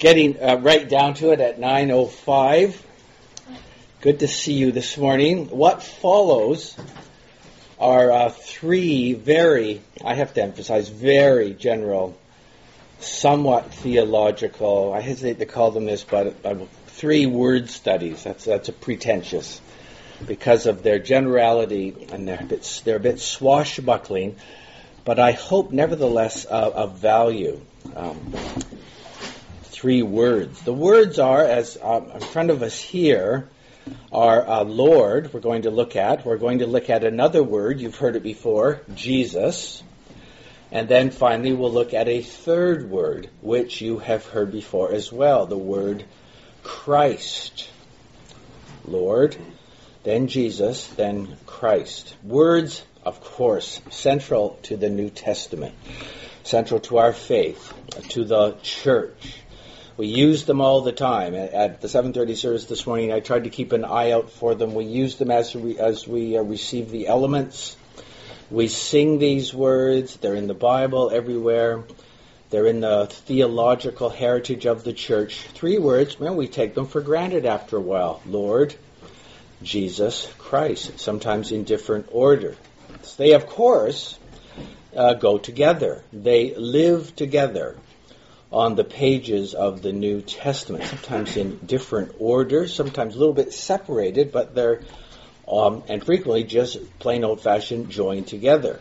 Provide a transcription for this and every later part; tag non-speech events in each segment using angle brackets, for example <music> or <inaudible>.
getting uh, right down to it at 9.05. Good to see you this morning. What follows are uh, three very, I have to emphasize, very general, somewhat theological, I hesitate to call them this, but uh, three word studies. That's, that's a pretentious because of their generality and they're a bit, they're a bit swashbuckling, but I hope nevertheless of value. Um, three words. The words are, as um, in front of us here, are uh, Lord, we're going to look at. We're going to look at another word, you've heard it before, Jesus. And then finally, we'll look at a third word, which you have heard before as well, the word Christ. Lord, then Jesus, then Christ. Words, of course, central to the New Testament, central to our faith, to the church. We use them all the time. At the 7:30 service this morning, I tried to keep an eye out for them. We use them as we as we uh, receive the elements. We sing these words. They're in the Bible everywhere. They're in the theological heritage of the church. Three words, man, we take them for granted after a while. Lord, Jesus Christ, sometimes in different order. They, of course, uh, go together. They live together on the pages of the New Testament, sometimes in different orders, sometimes a little bit separated, but they're, um, and frequently just plain old fashioned joined together.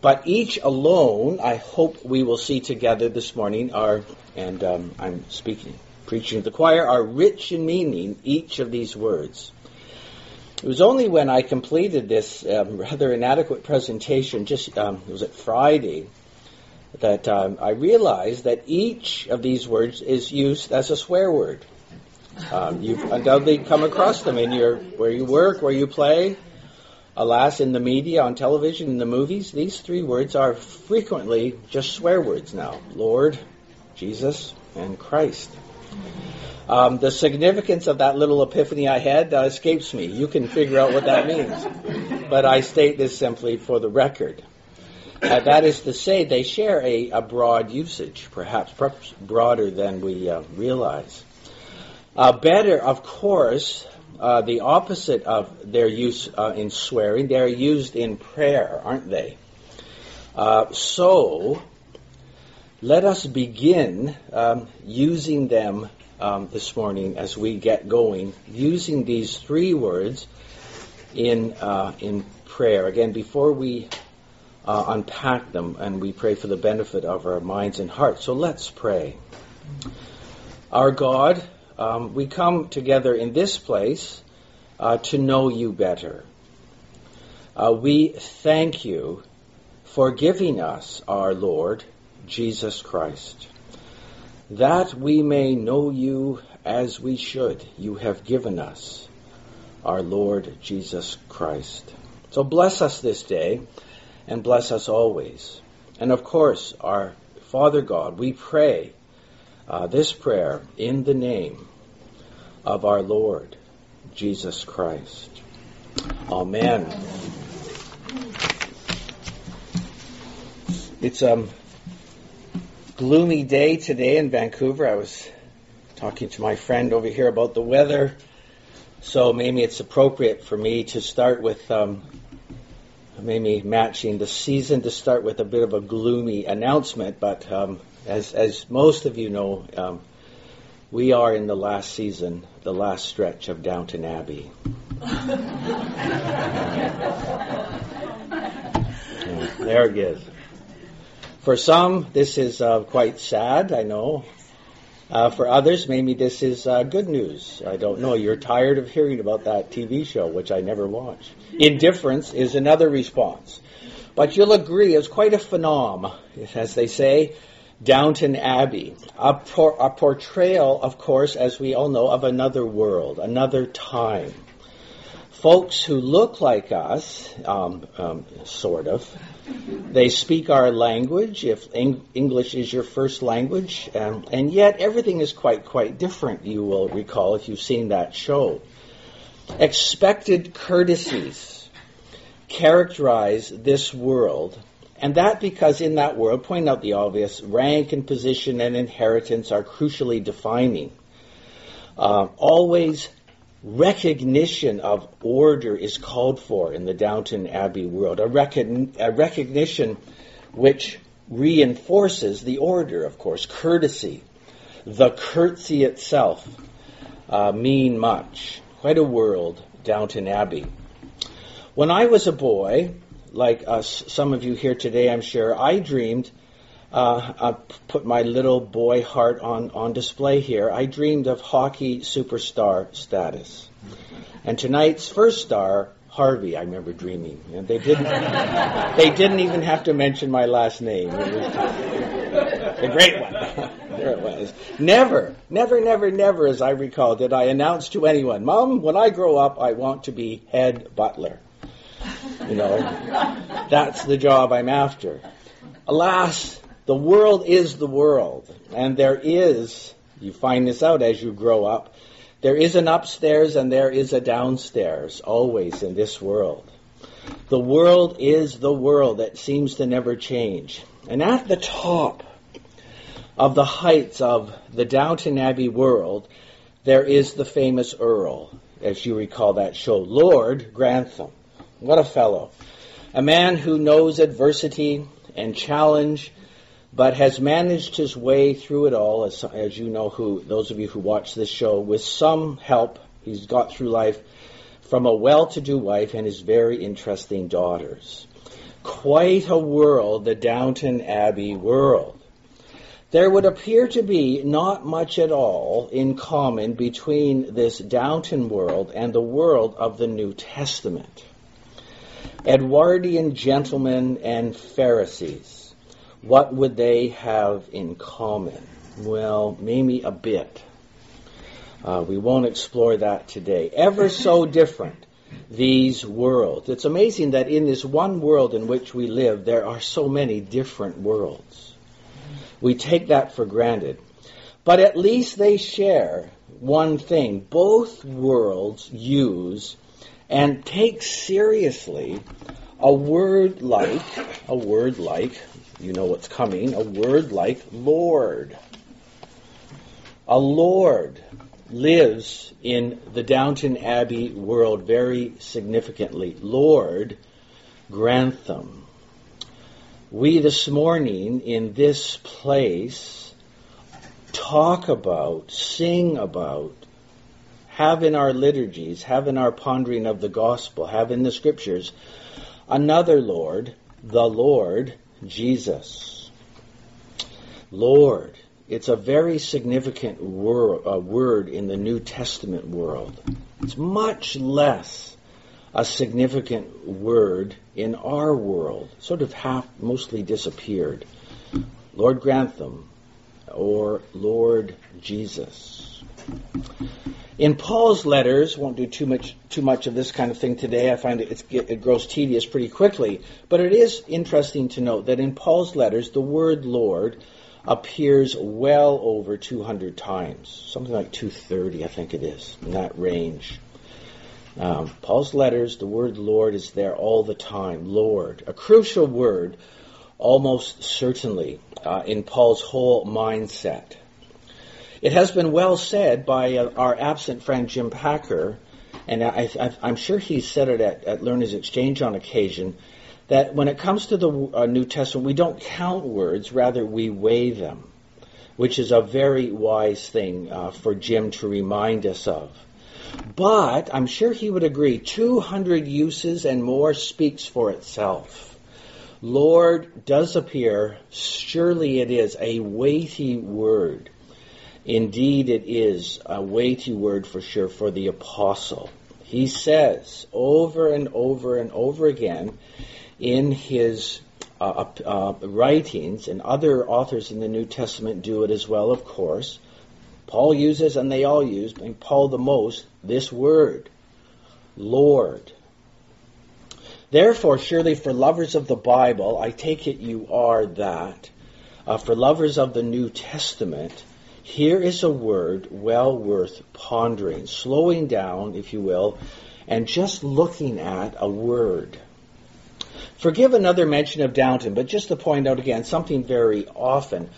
But each alone, I hope we will see together this morning, are, and um, I'm speaking, preaching to the choir, are rich in meaning, each of these words. It was only when I completed this um, rather inadequate presentation, just um, was it Friday, that um, I realized that each of these words is used as a swear word. Um, you've undoubtedly come across them in your where you work, where you play. Alas, in the media, on television, in the movies, these three words are frequently just swear words now: Lord, Jesus, and Christ. Um, the significance of that little epiphany I had uh, escapes me. You can figure out what that means. But I state this simply for the record. Uh, that is to say, they share a, a broad usage, perhaps, perhaps broader than we uh, realize. Uh, better, of course, uh, the opposite of their use uh, in swearing, they're used in prayer, aren't they? so, let us begin um, using them um, this morning as we get going, using these three words in uh, in prayer. Again, before we uh, unpack them, and we pray for the benefit of our minds and hearts. So let's pray. Our God, um, we come together in this place uh, to know you better. Uh, we thank you for giving us our Lord Jesus Christ that we may know you as we should. You have given us our Lord Jesus Christ. So bless us this day and bless us always. And of course, our Father God, we pray uh, this prayer in the name of our Lord Jesus Christ. Amen. It's um gloomy day today in Vancouver. I was talking to my friend over here about the weather, so maybe it's appropriate for me to start with um, maybe matching the season to start with a bit of a gloomy announcement. But um, as as most of you know, um, we are in the last season, the last stretch of Downton Abbey. <laughs> there it is. For some, this is uh, quite sad, I know. Uh, for others, maybe this is uh, good news. I don't know. You're tired of hearing about that TV show, which I never watch. Indifference is another response. But you'll agree, it's quite a phenom, as they say, Downton Abbey. A, por- a portrayal, of course, as we all know, of another world, another time. Folks who look like us, um, um, sort of, they speak our language, if English is your first language, um, and yet everything is quite, quite different, you will recall if you've seen that show. Expected courtesies characterize this world And that because in that world, point out the obvious, rank and position and inheritance are crucially defining. Uh, always recognition of order is called for in the Downton Abbey world, a, recon- a recognition which reinforces the order, of course, courtesy. The curtsy itself uh, mean much. Quite a world, Downton Abbey. When I was a boy, like us, some of you here today, I'm sure, I dreamed uh, I put my little boy heart on, on display here. I dreamed of hockey superstar status. And tonight's first star, Harvey, I remember dreaming. And they didn't <laughs> they didn't even have to mention my last name. It was a great one. <laughs> there it was. Never, never, never, never, as I recall, did I announce to anyone, Mom, when I grow up I want to be head butler. You know, that's the job I'm after. Alas, the world is the world, and there is, you find this out as you grow up, there is an upstairs and there is a downstairs, always in this world. The world is the world that seems to never change. And at the top of the heights of the Downton Abbey world, there is the famous Earl, as you recall that show, Lord Grantham. What a fellow. A man who knows adversity and challenge but has managed his way through it all, as, as you know, who those of you who watch this show, with some help. He's got through life from a well-to-do wife and his very interesting daughters. Quite a world, the Downton Abbey world. There would appear to be not much at all in common between this Downton world and the world of the New Testament. Edwardian gentlemen and Pharisees what would they have in common? Well, maybe a bit. Uh, we won't explore that today. Ever so <laughs> different, these worlds. It's amazing that in this one world in which we live, there are so many different worlds. We take that for granted. But at least they share one thing. Both worlds use and take seriously a word like, a word like you know what's coming, a word like Lord. A Lord lives in the Downton Abbey world very significantly. Lord Grantham. We this morning in this place talk about, sing about, have in our liturgies, have in our pondering of the gospel, have in the scriptures another Lord, the Lord Jesus. Lord. It's a very significant wor- uh, word in the New Testament world. It's much less a significant word in our world, sort of half, mostly disappeared. Lord Grantham or Lord Jesus. In Paul's letters, won't do too much too much of this kind of thing today. I find it, it grows tedious pretty quickly. But it is interesting to note that in Paul's letters, the word Lord appears well over 200 times, something like 230, I think it is, in that range. Um, Paul's letters, the word Lord is there all the time. Lord, a crucial word, almost certainly, uh, in Paul's whole mindset. It has been well said by uh, our absent friend Jim Packer, and I, am sure he said it at, at, Learners Exchange on occasion, that when it comes to the uh, New Testament, we don't count words, rather we weigh them, which is a very wise thing uh, for Jim to remind us of. But I'm sure he would agree, 200 uses and more speaks for itself. Lord does appear, surely it is a weighty word Indeed, it is a weighty word for sure for the apostle. He says over and over and over again in his uh, uh, writings, and other authors in the New Testament do it as well, of course. Paul uses, and they all use, and Paul the most, this word, Lord. Therefore, surely for lovers of the Bible, I take it you are that. Uh, for lovers of the New Testament, here is a word well worth pondering, slowing down, if you will, and just looking at a word. Forgive another mention of Downton, but just to point out again, something very often.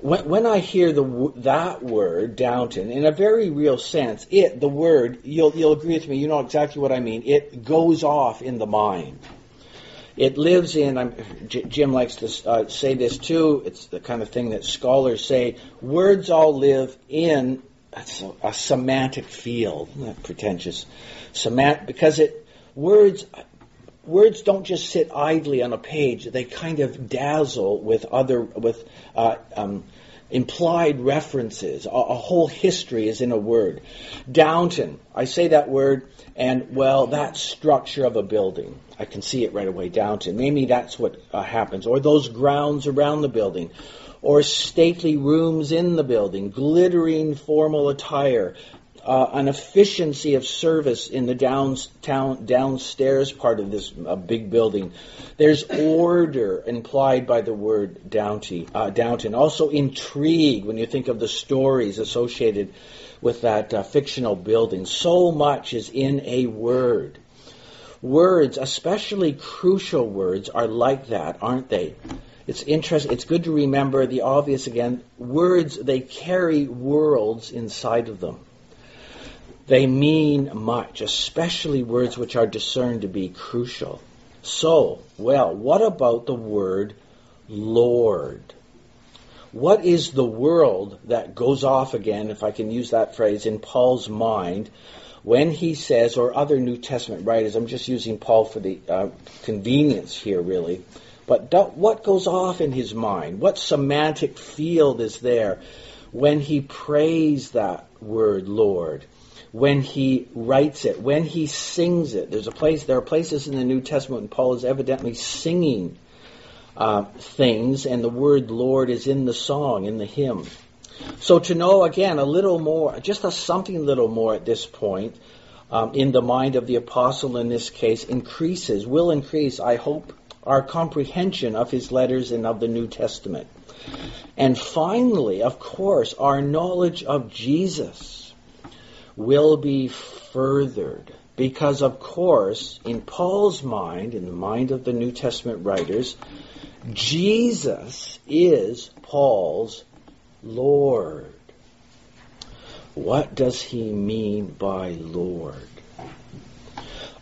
When, when I hear the that word Downton, in a very real sense, it the word you'll you'll agree with me. You know exactly what I mean. It goes off in the mind. It lives in. I'm, Jim likes to uh, say this too. It's the kind of thing that scholars say. Words all live in a, a semantic field. Not pretentious, semant because it words words don't just sit idly on a page; they kind of dazzle with other with uh, um, implied references. A, a, whole history is in a word. Downton. I say that word, and well, that structure of a building. I can see it right away. Downton. Maybe that's what uh, happens, or those grounds around the building. Or stately rooms in the building, glittering formal attire, uh, an efficiency of service in the downtown downstairs part of this uh, big building. There's order implied by the word Downty, uh, Downton. Also intrigue when you think of the stories associated with that uh, fictional building. So much is in a word. Words, especially crucial words, are like that, aren't they? It's interesting. It's good to remember the obvious again. Words, they carry worlds inside of them. They mean much, especially words which are discerned to be crucial. So, well, what about the word Lord? What is the world that goes off again, if I can use that phrase, in Paul's mind when he says, or other New Testament writers, I'm just using Paul for the uh, convenience here, really, but what goes off in his mind? What semantic field is there when he prays that word, Lord? when he writes it, when he sings it. There's a place. There are places in the New Testament when Paul is evidently singing uh, things, and the word Lord is in the song, in the hymn. So to know again a little more, just a something little more at this point, um, in the mind of the apostle in this case, increases, will increase, I hope, our comprehension of his letters and of the New Testament. And finally, of course, our knowledge of Jesus will be furthered. Because, of course, in Paul's mind, in the mind of the New Testament writers, Jesus is Paul's Lord. What does he mean by Lord?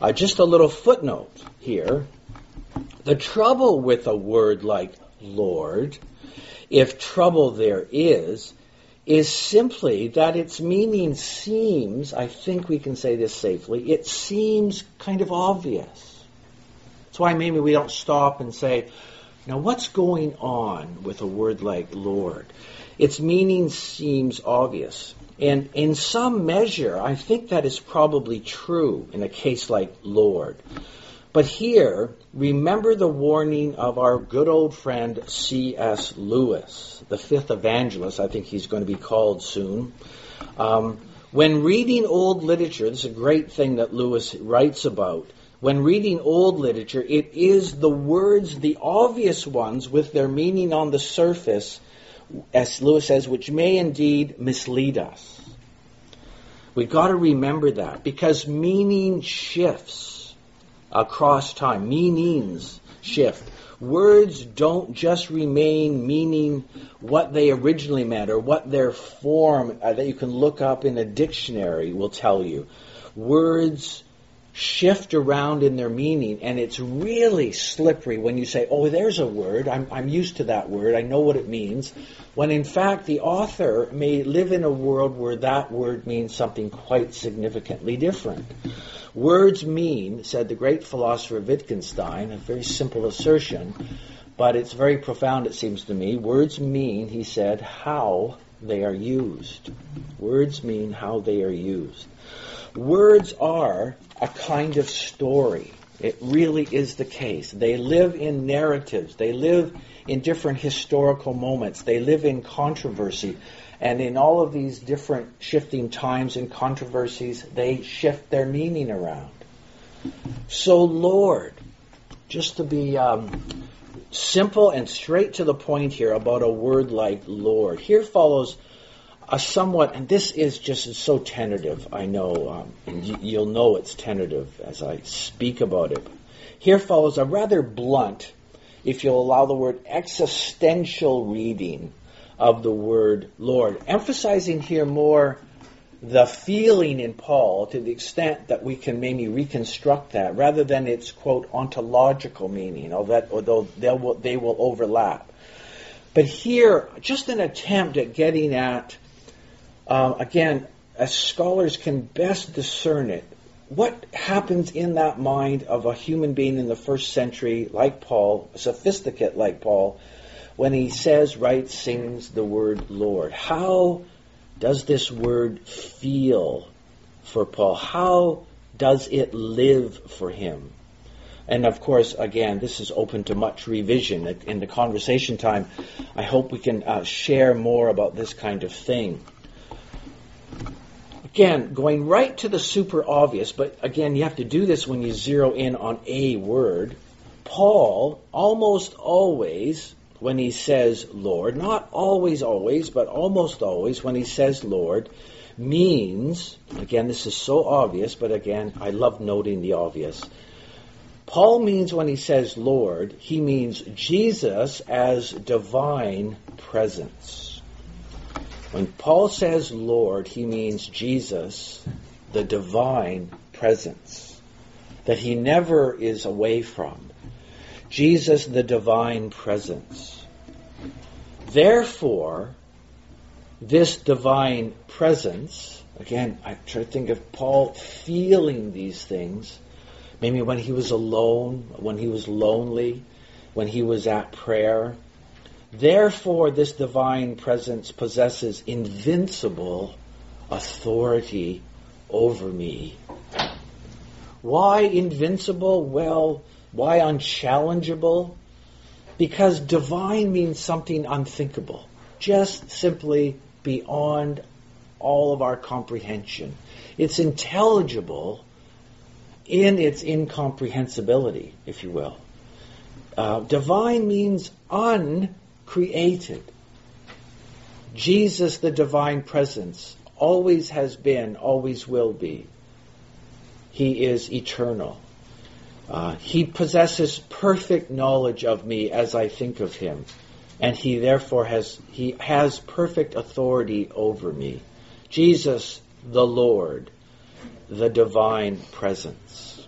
Uh, just a little footnote here. The trouble with a word like Lord, if trouble there is, is simply that its meaning seems, I think we can say this safely, it seems kind of obvious. That's why maybe we don't stop and say, now what's going on with a word like Lord? Its meaning seems obvious. And in some measure, I think that is probably true in a case like Lord. But here, remember the warning of our good old friend C.S. Lewis, the fifth evangelist, I think he's going to be called soon. Um, when reading old literature, this is a great thing that Lewis writes about. When reading old literature, it is the words, the obvious ones, with their meaning on the surface, as Lewis says, which may indeed mislead us. We've got to remember that because meaning shifts across time. Meanings shift. Words don't just remain meaning what they originally meant or what their form uh, that you can look up in a dictionary will tell you. Words shift around in their meaning, and it's really slippery when you say, oh, there's a word, I'm, I'm used to that word, I know what it means, when in fact the author may live in a world where that word means something quite significantly different. Words mean, said the great philosopher Wittgenstein, a very simple assertion, but it's very profound, it seems to me. Words mean, he said, how they are used. Words mean how they are used. Words are a kind of story. It really is the case. They live in narratives. They live in different historical moments. They live in controversy. And in all of these different shifting times and controversies, they shift their meaning around. So, Lord, just to be um, simple and straight to the point here about a word like Lord, here follows a somewhat, and this is just so tentative, I know, um, and you'll know it's tentative as I speak about it. Here follows a rather blunt, if you'll allow the word existential reading of the word Lord, emphasizing here more the feeling in Paul to the extent that we can maybe reconstruct that rather than its quote ontological meaning, although they will, they will overlap. But here, just an attempt at getting at, um, again, as scholars can best discern it, what happens in that mind of a human being in the first century, like Paul, a sophisticate like Paul, when he says, writes, sings the word Lord? How does this word feel for Paul? How does it live for him? And of course, again, this is open to much revision. In the conversation time, I hope we can uh, share more about this kind of thing. Again, going right to the super obvious, but again, you have to do this when you zero in on a word. Paul almost always when he says Lord, not always, always, but almost always when he says Lord, means, again, this is so obvious, but again, I love noting the obvious. Paul means when he says Lord, he means Jesus as divine presence. When Paul says Lord, he means Jesus, the divine presence, that he never is away from. Jesus, the divine presence. Therefore, this divine presence, again, I try to think of Paul feeling these things, maybe when he was alone, when he was lonely, when he was at prayer. Therefore, this divine presence possesses invincible authority over me. Why invincible? Well, why unchallengeable? Because divine means something unthinkable, just simply beyond all of our comprehension. It's intelligible in its incomprehensibility, if you will. Uh, divine means uncreated. Jesus, the divine presence, always has been, always will be. He is eternal. Uh, he possesses perfect knowledge of me as I think of him, and he therefore has he has perfect authority over me. Jesus, the Lord, the divine presence.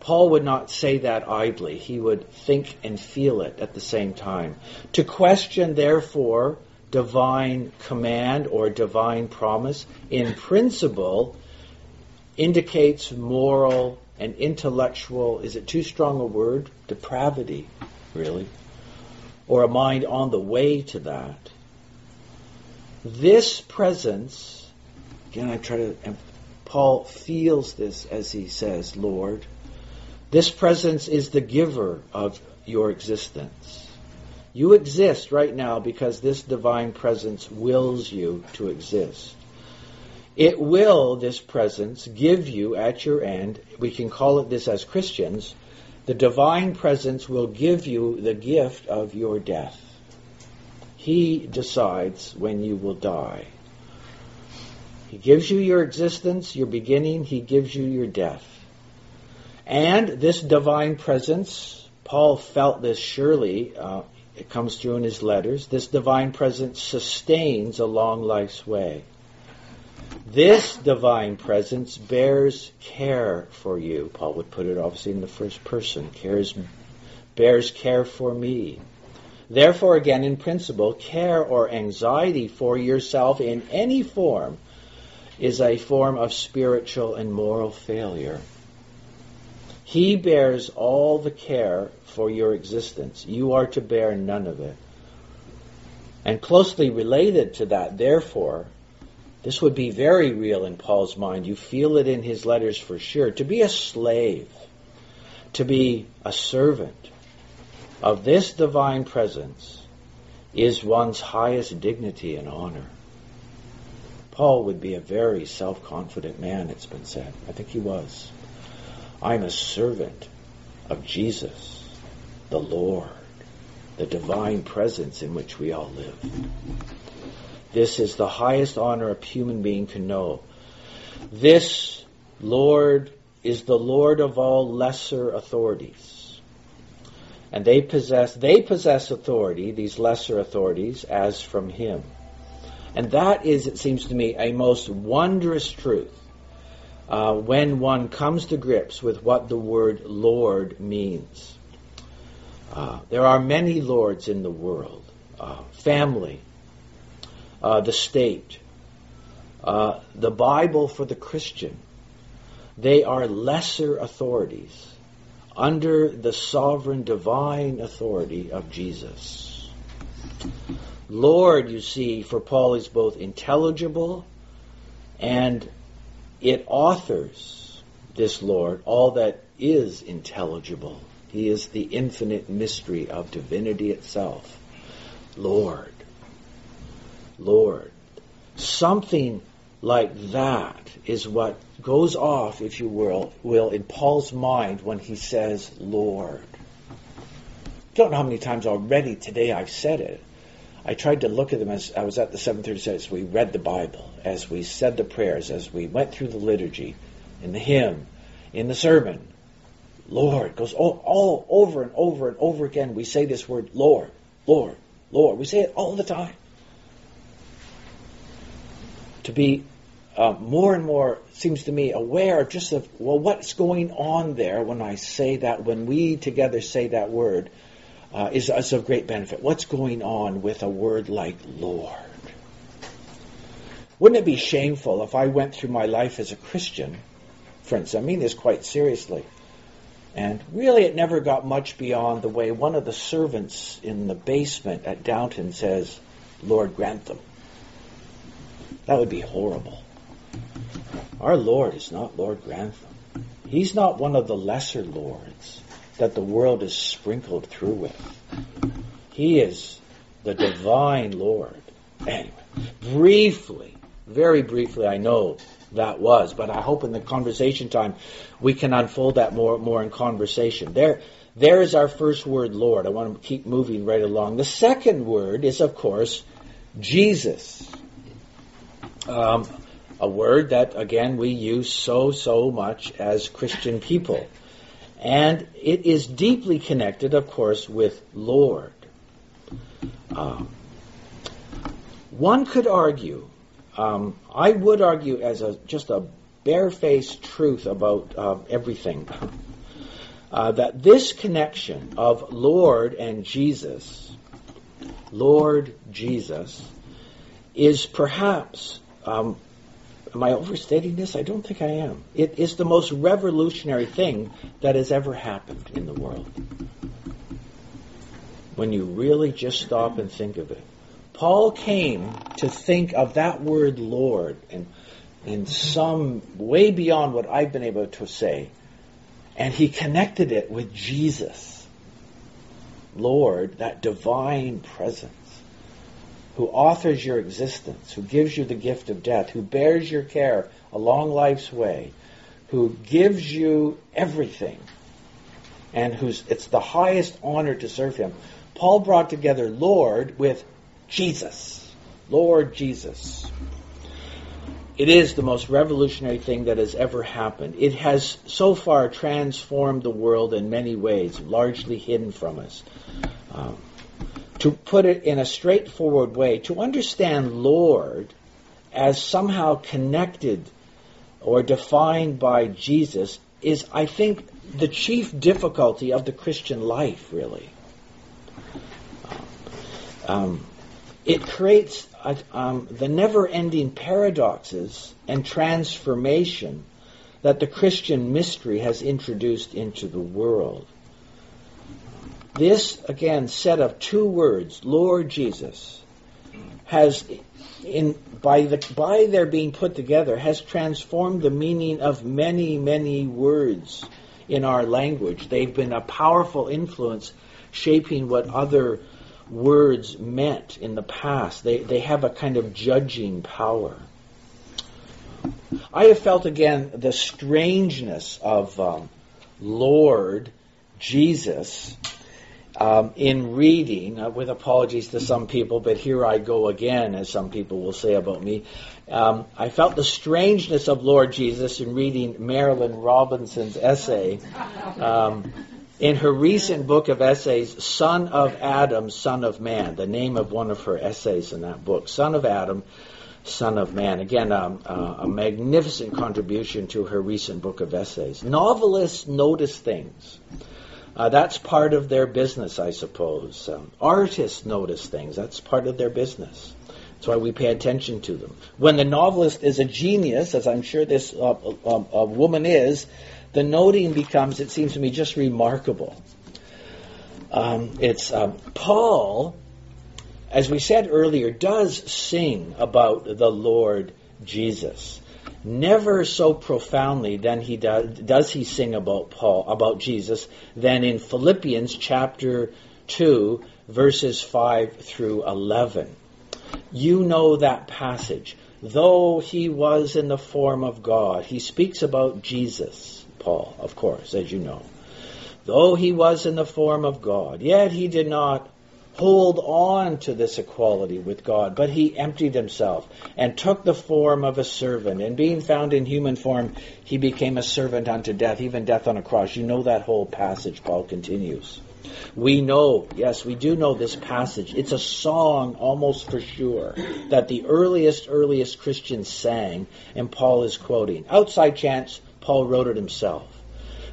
Paul would not say that idly. He would think and feel it at the same time. To question, therefore, divine command or divine promise in principle indicates moral and intellectual, is it too strong a word? Depravity, really. Or a mind on the way to that. This presence, again, I try to, Paul feels this as he says, Lord, this presence is the giver of your existence. You exist right now because this divine presence wills you to exist. It will, this presence, give you at your end, we can call it this as Christians, the divine presence will give you the gift of your death. He decides when you will die. He gives you your existence, your beginning, He gives you your death. And this divine presence, Paul felt this surely, uh, it comes through in his letters, this divine presence sustains along life's way. This divine presence bears care for you. Paul would put it obviously in the first person. Cares, bears care for me. Therefore, again, in principle, care or anxiety for yourself in any form is a form of spiritual and moral failure. He bears all the care for your existence. You are to bear none of it. And closely related to that, therefore, this would be very real in Paul's mind. You feel it in his letters for sure. To be a slave, to be a servant of this divine presence is one's highest dignity and honor. Paul would be a very self confident man, it's been said. I think he was. I'm a servant of Jesus, the Lord, the divine presence in which we all live. This is the highest honor a human being can know. This Lord is the Lord of all lesser authorities. And they possess they possess authority, these lesser authorities, as from him. And that is, it seems to me, a most wondrous truth uh, when one comes to grips with what the word Lord means. Uh, there are many lords in the world uh, family, uh, the state, uh, the Bible for the Christian. They are lesser authorities under the sovereign divine authority of Jesus. Lord, you see, for Paul is both intelligible and it authors this Lord all that is intelligible. He is the infinite mystery of divinity itself. Lord. Lord. Something like that is what goes off, if you will, will in Paul's mind when he says Lord. Don't know how many times already today I've said it. I tried to look at them as I was at the 7:30 as we read the Bible, as we said the prayers, as we went through the liturgy, in the hymn, in the sermon. Lord goes all, all over and over and over again. We say this word, Lord, Lord, Lord. We say it all the time. To be uh, more and more seems to me aware of just of well what's going on there when I say that when we together say that word uh, is, is of great benefit. What's going on with a word like Lord? Wouldn't it be shameful if I went through my life as a Christian, friends? I mean this quite seriously. And really, it never got much beyond the way one of the servants in the basement at Downton says, Lord Grantham. That would be horrible. Our Lord is not Lord Grantham. He's not one of the lesser lords that the world is sprinkled through with. He is the divine Lord. Anyway, briefly, very briefly, I know that was, but I hope in the conversation time we can unfold that more more in conversation. There there is our first word, Lord. I want to keep moving right along. The second word is, of course, Jesus. Um, a word that, again, we use so, so much as Christian people. And it is deeply connected, of course, with Lord. Um, one could argue, um, I would argue as a just a barefaced truth about uh, everything, uh, that this connection of Lord and Jesus, Lord Jesus, is perhaps um, Am I overstating this? I don't think I am. It is the most revolutionary thing that has ever happened in the world. When you really just stop and think of it. Paul came to think of that word Lord and in some way beyond what I've been able to say. And he connected it with Jesus. Lord, that divine presence who authors your existence, who gives you the gift of death, who bears your care along life's way, who gives you everything, and who's it's the highest honor to serve him. Paul brought together Lord with Jesus. Lord Jesus. It is the most revolutionary thing that has ever happened. It has so far transformed the world in many ways, largely hidden from us. Um, to put it in a straightforward way, to understand Lord as somehow connected or defined by Jesus is, I think, the chief difficulty of the Christian life, really. Um, it creates um, the never ending paradoxes and transformation that the Christian mystery has introduced into the world. This, again, set of two words, Lord Jesus, has, in, by, the, by their being put together, has transformed the meaning of many, many words in our language. They've been a powerful influence shaping what other words meant in the past. They, they have a kind of judging power. I have felt again the strangeness of um, Lord Jesus um, in reading, uh, with apologies to some people, but here I go again, as some people will say about me. Um, I felt the strangeness of Lord Jesus in reading Marilynne Robinson's essay. In her recent book of essays, Son of Adam, Son of Man, the name of one of her essays in that book, Son of Adam, Son of Man. Again, um, uh, a magnificent contribution to her recent book of essays. Novelists notice things. Uh, that's part of their business, I suppose. Um, artists notice things. That's part of their business. That's why we pay attention to them. When the novelist is a genius, as I'm sure this uh, uh, woman is, the noting becomes, it seems to me, just remarkable. Um, it's um, Paul, as we said earlier, does sing about the Lord Jesus. Never so profoundly than he does, does he sing about Paul, about Jesus, than in Philippians chapter 2, verses 5 through 11. You know that passage. Though he was in the form of God, he speaks about Jesus Paul, of course, as you know. Though he was in the form of God, yet he did not hold on to this equality with God, but he emptied himself and took the form of a servant. And being found in human form, he became a servant unto death, even death on a cross. You know that whole passage, Paul continues. We know, yes, we do know this passage. It's a song almost for sure that the earliest, earliest Christians sang, and Paul is quoting. Outside chance, Paul wrote it himself.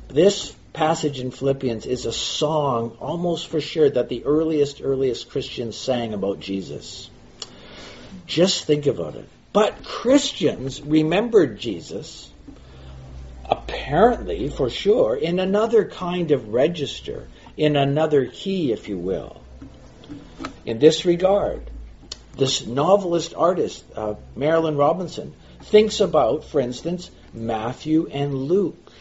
This passage in Philippians is a song, almost for sure, that the earliest, earliest Christians sang about Jesus. Just think about it. But Christians remembered Jesus, apparently, for sure, in another kind of register, in another key, if you will. In this regard, this novelist artist, uh, Marilynne Robinson, thinks about, for instance, Matthew and Luke,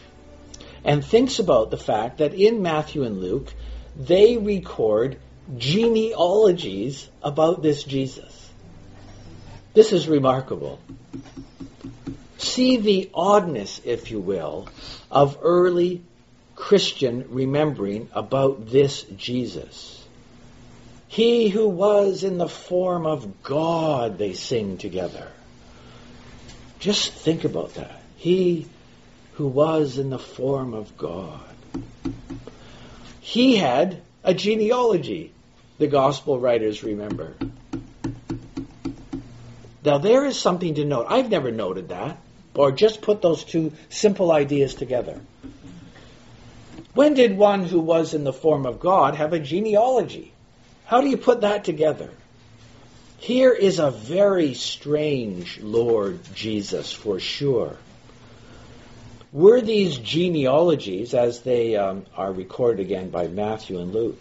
and thinks about the fact that in Matthew and Luke, they record genealogies about this Jesus. This is remarkable. See the oddness, if you will, of early Christian remembering about this Jesus. He who was in the form of God, they sing together. Just think about that. He who was in the form of God. He had a genealogy, the gospel writers remember. Now, there is something to note. I've never noted that, or just put those two simple ideas together. When did one who was in the form of God have a genealogy? How do you put that together? Here is a very strange Lord Jesus, for sure. Were these genealogies, as they um, are recorded again by Matthew and Luke,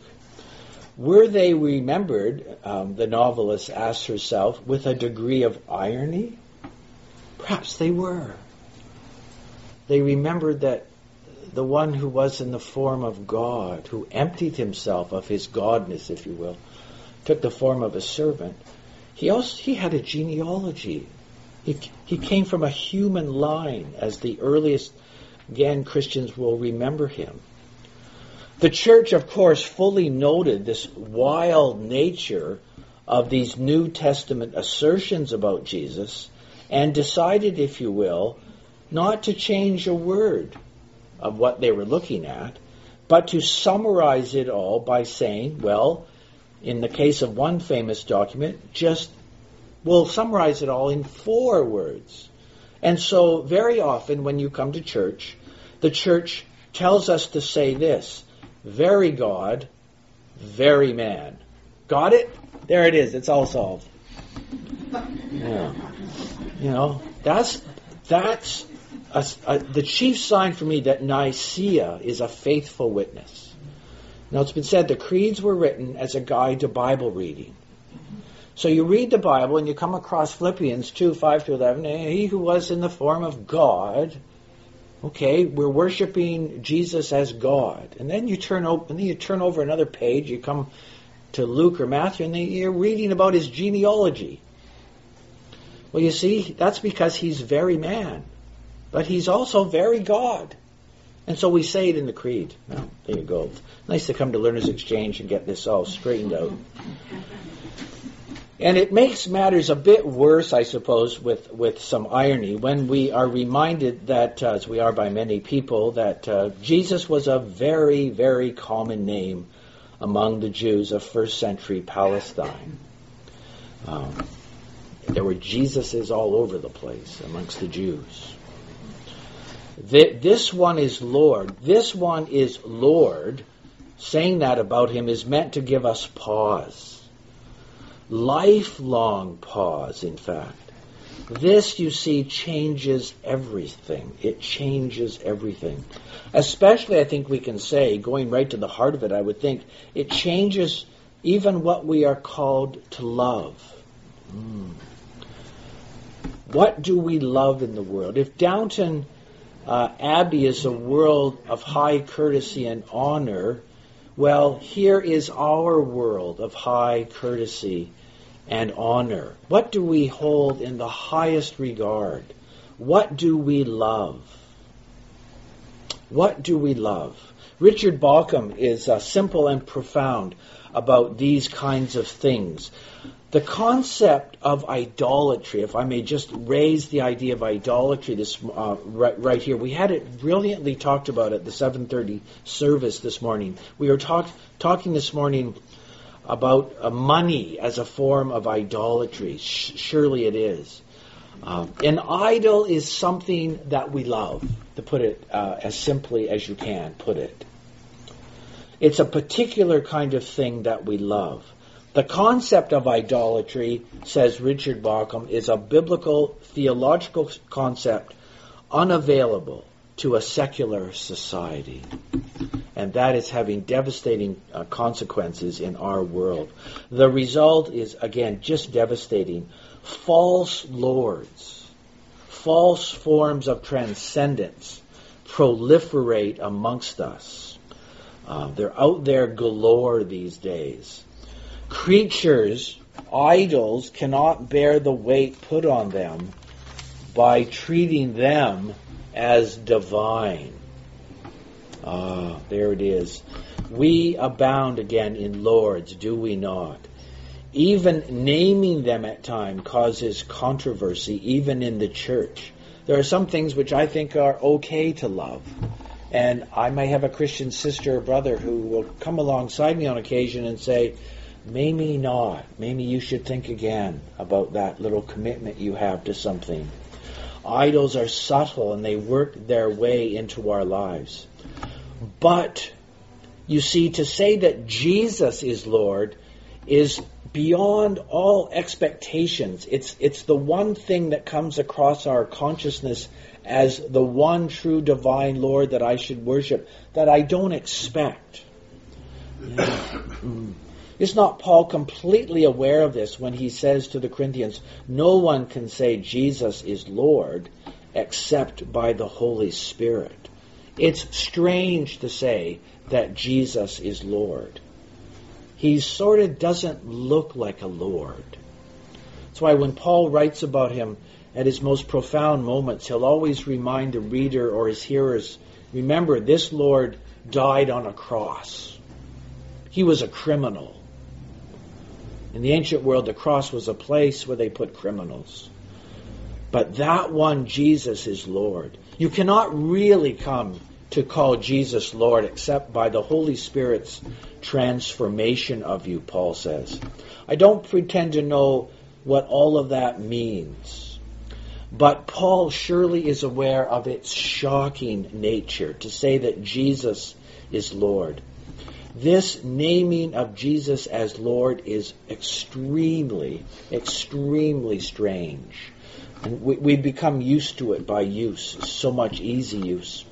were they remembered, um, the novelist asks herself, with a degree of irony? Perhaps they were. They remembered that the one who was in the form of God, who emptied himself of his godness, if you will, took the form of a servant, he also he had a genealogy. He, he came from a human line, as the earliest, again, Christians will remember him. The church, of course, fully noted this wild nature of these New Testament assertions about Jesus and decided, if you will, not to change a word of what they were looking at, but to summarize it all by saying, well, in the case of one famous document, just we'll summarize it all in four words. And so, very often when you come to church, the church tells us to say this very God, very man. Got it? There it is. It's all solved. Yeah. You know, that's that's a, a, the chief sign for me that Nicaea is a faithful witness. Now, it's been said the creeds were written as a guide to Bible reading. So you read the Bible and you come across Philippians 2 5 to 11. He who was in the form of God, okay, we're worshiping Jesus as God. And then you turn, and then you turn over another page, you come to Luke or Matthew, and you're reading about his genealogy. Well, you see, that's because he's very man, but he's also very God. And so we say it in the creed. Well, there you go. Nice to come to Learners Exchange and get this all straightened out. And it makes matters a bit worse, I suppose, with, with some irony when we are reminded that, uh, as we are by many people, that uh, Jesus was a very, very common name among the Jews of first century Palestine. Um, there were Jesuses all over the place amongst the Jews. This one is Lord. This one is Lord. Saying that about him is meant to give us pause. Lifelong pause, in fact. This, you see, changes everything. It changes everything. Especially, I think we can say, going right to the heart of it, I would think, it changes even what we are called to love. Mm. What do we love in the world? If Downton uh, Abbey is a world of high courtesy and honor, well, here is our world of high courtesy and honor. What do we hold in the highest regard? What do we love? What do we love? Richard Bauckham is uh, simple and profound about these kinds of things. The concept of idolatry, if I may just raise the idea of idolatry this uh, right, right, here, we had it brilliantly talked about at the 7:30 service this morning. We were talk, talking this morning about uh, money as a form of idolatry. Sh- surely it is. Um, an idol is something that we love, to put it uh, as simply as you can put it. It's a particular kind of thing that we love. The concept of idolatry, says Richard Bauckham, is a biblical theological concept unavailable to a secular society. And that is having devastating uh, consequences in our world. The result is, again, just devastating. False lords, false forms of transcendence proliferate amongst us. Uh, they're out there galore these days. Creatures, idols, cannot bear the weight put on them by treating them as divine. Ah, there it is. We abound again in lords, do we not? Even naming them at times causes controversy, even in the church. There are some things which I think are okay to love. And I may have a Christian sister or brother who will come alongside me on occasion and say, Maybe not. Maybe you should think again about that little commitment you have to something. Idols are subtle and they work their way into our lives. But, you see, to say that Jesus is Lord is beyond all expectations. It's, it's the one thing that comes across our consciousness as the one true divine Lord that I should worship that I don't expect. Yeah. <coughs> Mm. Is not Paul completely aware of this when he says to the Corinthians, No one can say Jesus is Lord except by the Holy Spirit? It's strange to say that Jesus is Lord. He sort of doesn't look like a Lord. That's why when Paul writes about him at his most profound moments, he'll always remind the reader or his hearers remember, this Lord died on a cross. He was a criminal. In the ancient world, the cross was a place where they put criminals. But that one, Jesus, is Lord. You cannot really come to call Jesus Lord except by the Holy Spirit's transformation of you, Paul says. I don't pretend to know what all of that means. But Paul surely is aware of its shocking nature to say that Jesus is Lord. This naming of Jesus as Lord is extremely, extremely strange. And we, we become used to it by use, so much easy use.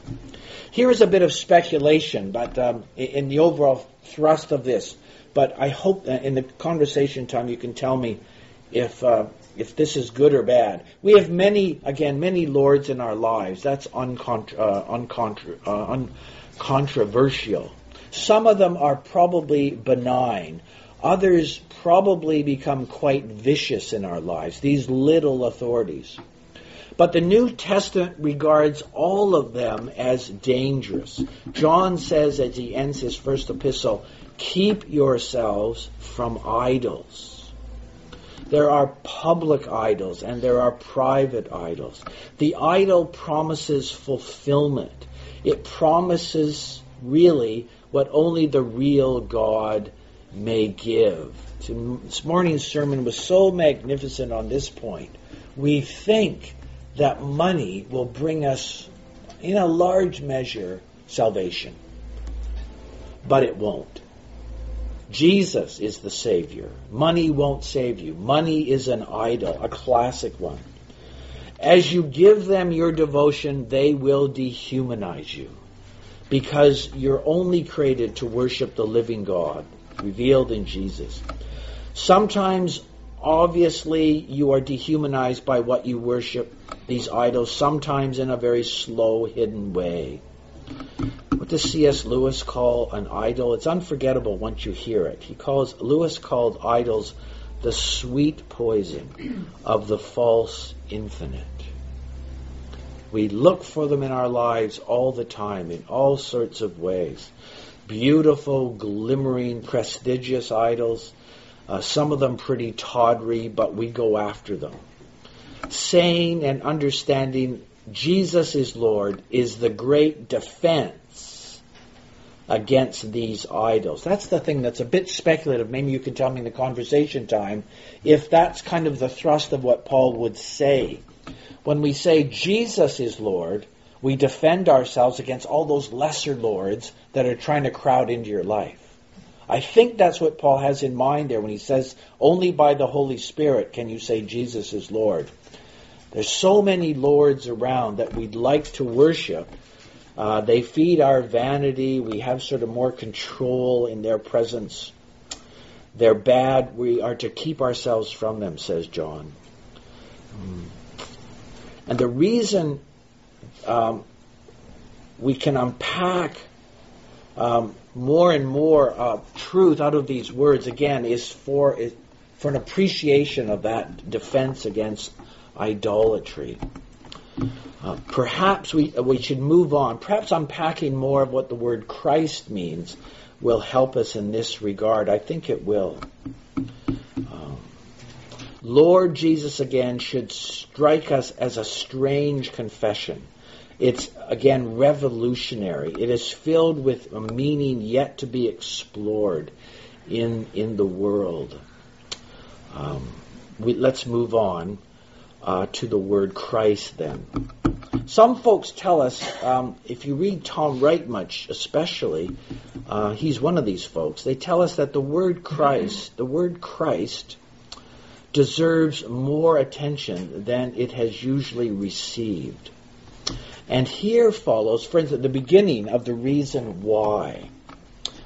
Here is a bit of speculation, but um, in the overall thrust of this. But I hope that in the conversation time you can tell me if uh, if this is good or bad. We have many, again, many lords in our lives. That's uncontra- uh, uncontra- uh, uncontroversial. Some of them are probably benign. Others probably become quite vicious in our lives, these little authorities. But the New Testament regards all of them as dangerous. John says as he ends his first epistle, keep yourselves from idols. There are public idols and there are private idols. The idol promises fulfillment. It promises really what only the real God may give. This morning's sermon was so magnificent on this point. We think that money will bring us, in a large measure, salvation. But it won't. Jesus is the Savior. Money won't save you. Money is an idol, a classic one. As you give them your devotion, they will dehumanize you because you're only created to worship the living God revealed in Jesus. Sometimes, obviously, you are dehumanized by what you worship, these idols, sometimes in a very slow, hidden way. What does C.S. Lewis call an idol? It's unforgettable once you hear it. He calls Lewis called idols the sweet poison of the false infinite. We look for them in our lives all the time in all sorts of ways. Beautiful, glimmering, prestigious idols, uh, some of them pretty tawdry, but we go after them. Saying and understanding Jesus is Lord is the great defense against these idols. That's the thing that's a bit speculative. Maybe you can tell me in the conversation time if that's kind of the thrust of what Paul would say. When we say Jesus is Lord, we defend ourselves against all those lesser lords that are trying to crowd into your life. I think that's what Paul has in mind there when he says, only by the Holy Spirit can you say Jesus is Lord. There's so many lords around that we'd like to worship. Uh, they feed our vanity. We have sort of more control in their presence. They're bad. We are to keep ourselves from them, says John. Mm. And the reason um, we can unpack um, more and more uh, truth out of these words again is for is for an appreciation of that defense against idolatry. Uh, perhaps we we should move on. Perhaps unpacking more of what the word Christ means will help us in this regard. I think it will. Lord Jesus again should strike us as a strange confession. It's again revolutionary. It is filled with a meaning yet to be explored in in the world. Um, we, let's move on uh, to the word Christ then. Some folks tell us, um, if you read Tom Wright much, especially, uh, he's one of these folks. They tell us that the word Christ, the word Christ, deserves more attention than it has usually received. And here follows, friends, at the beginning of the reason why.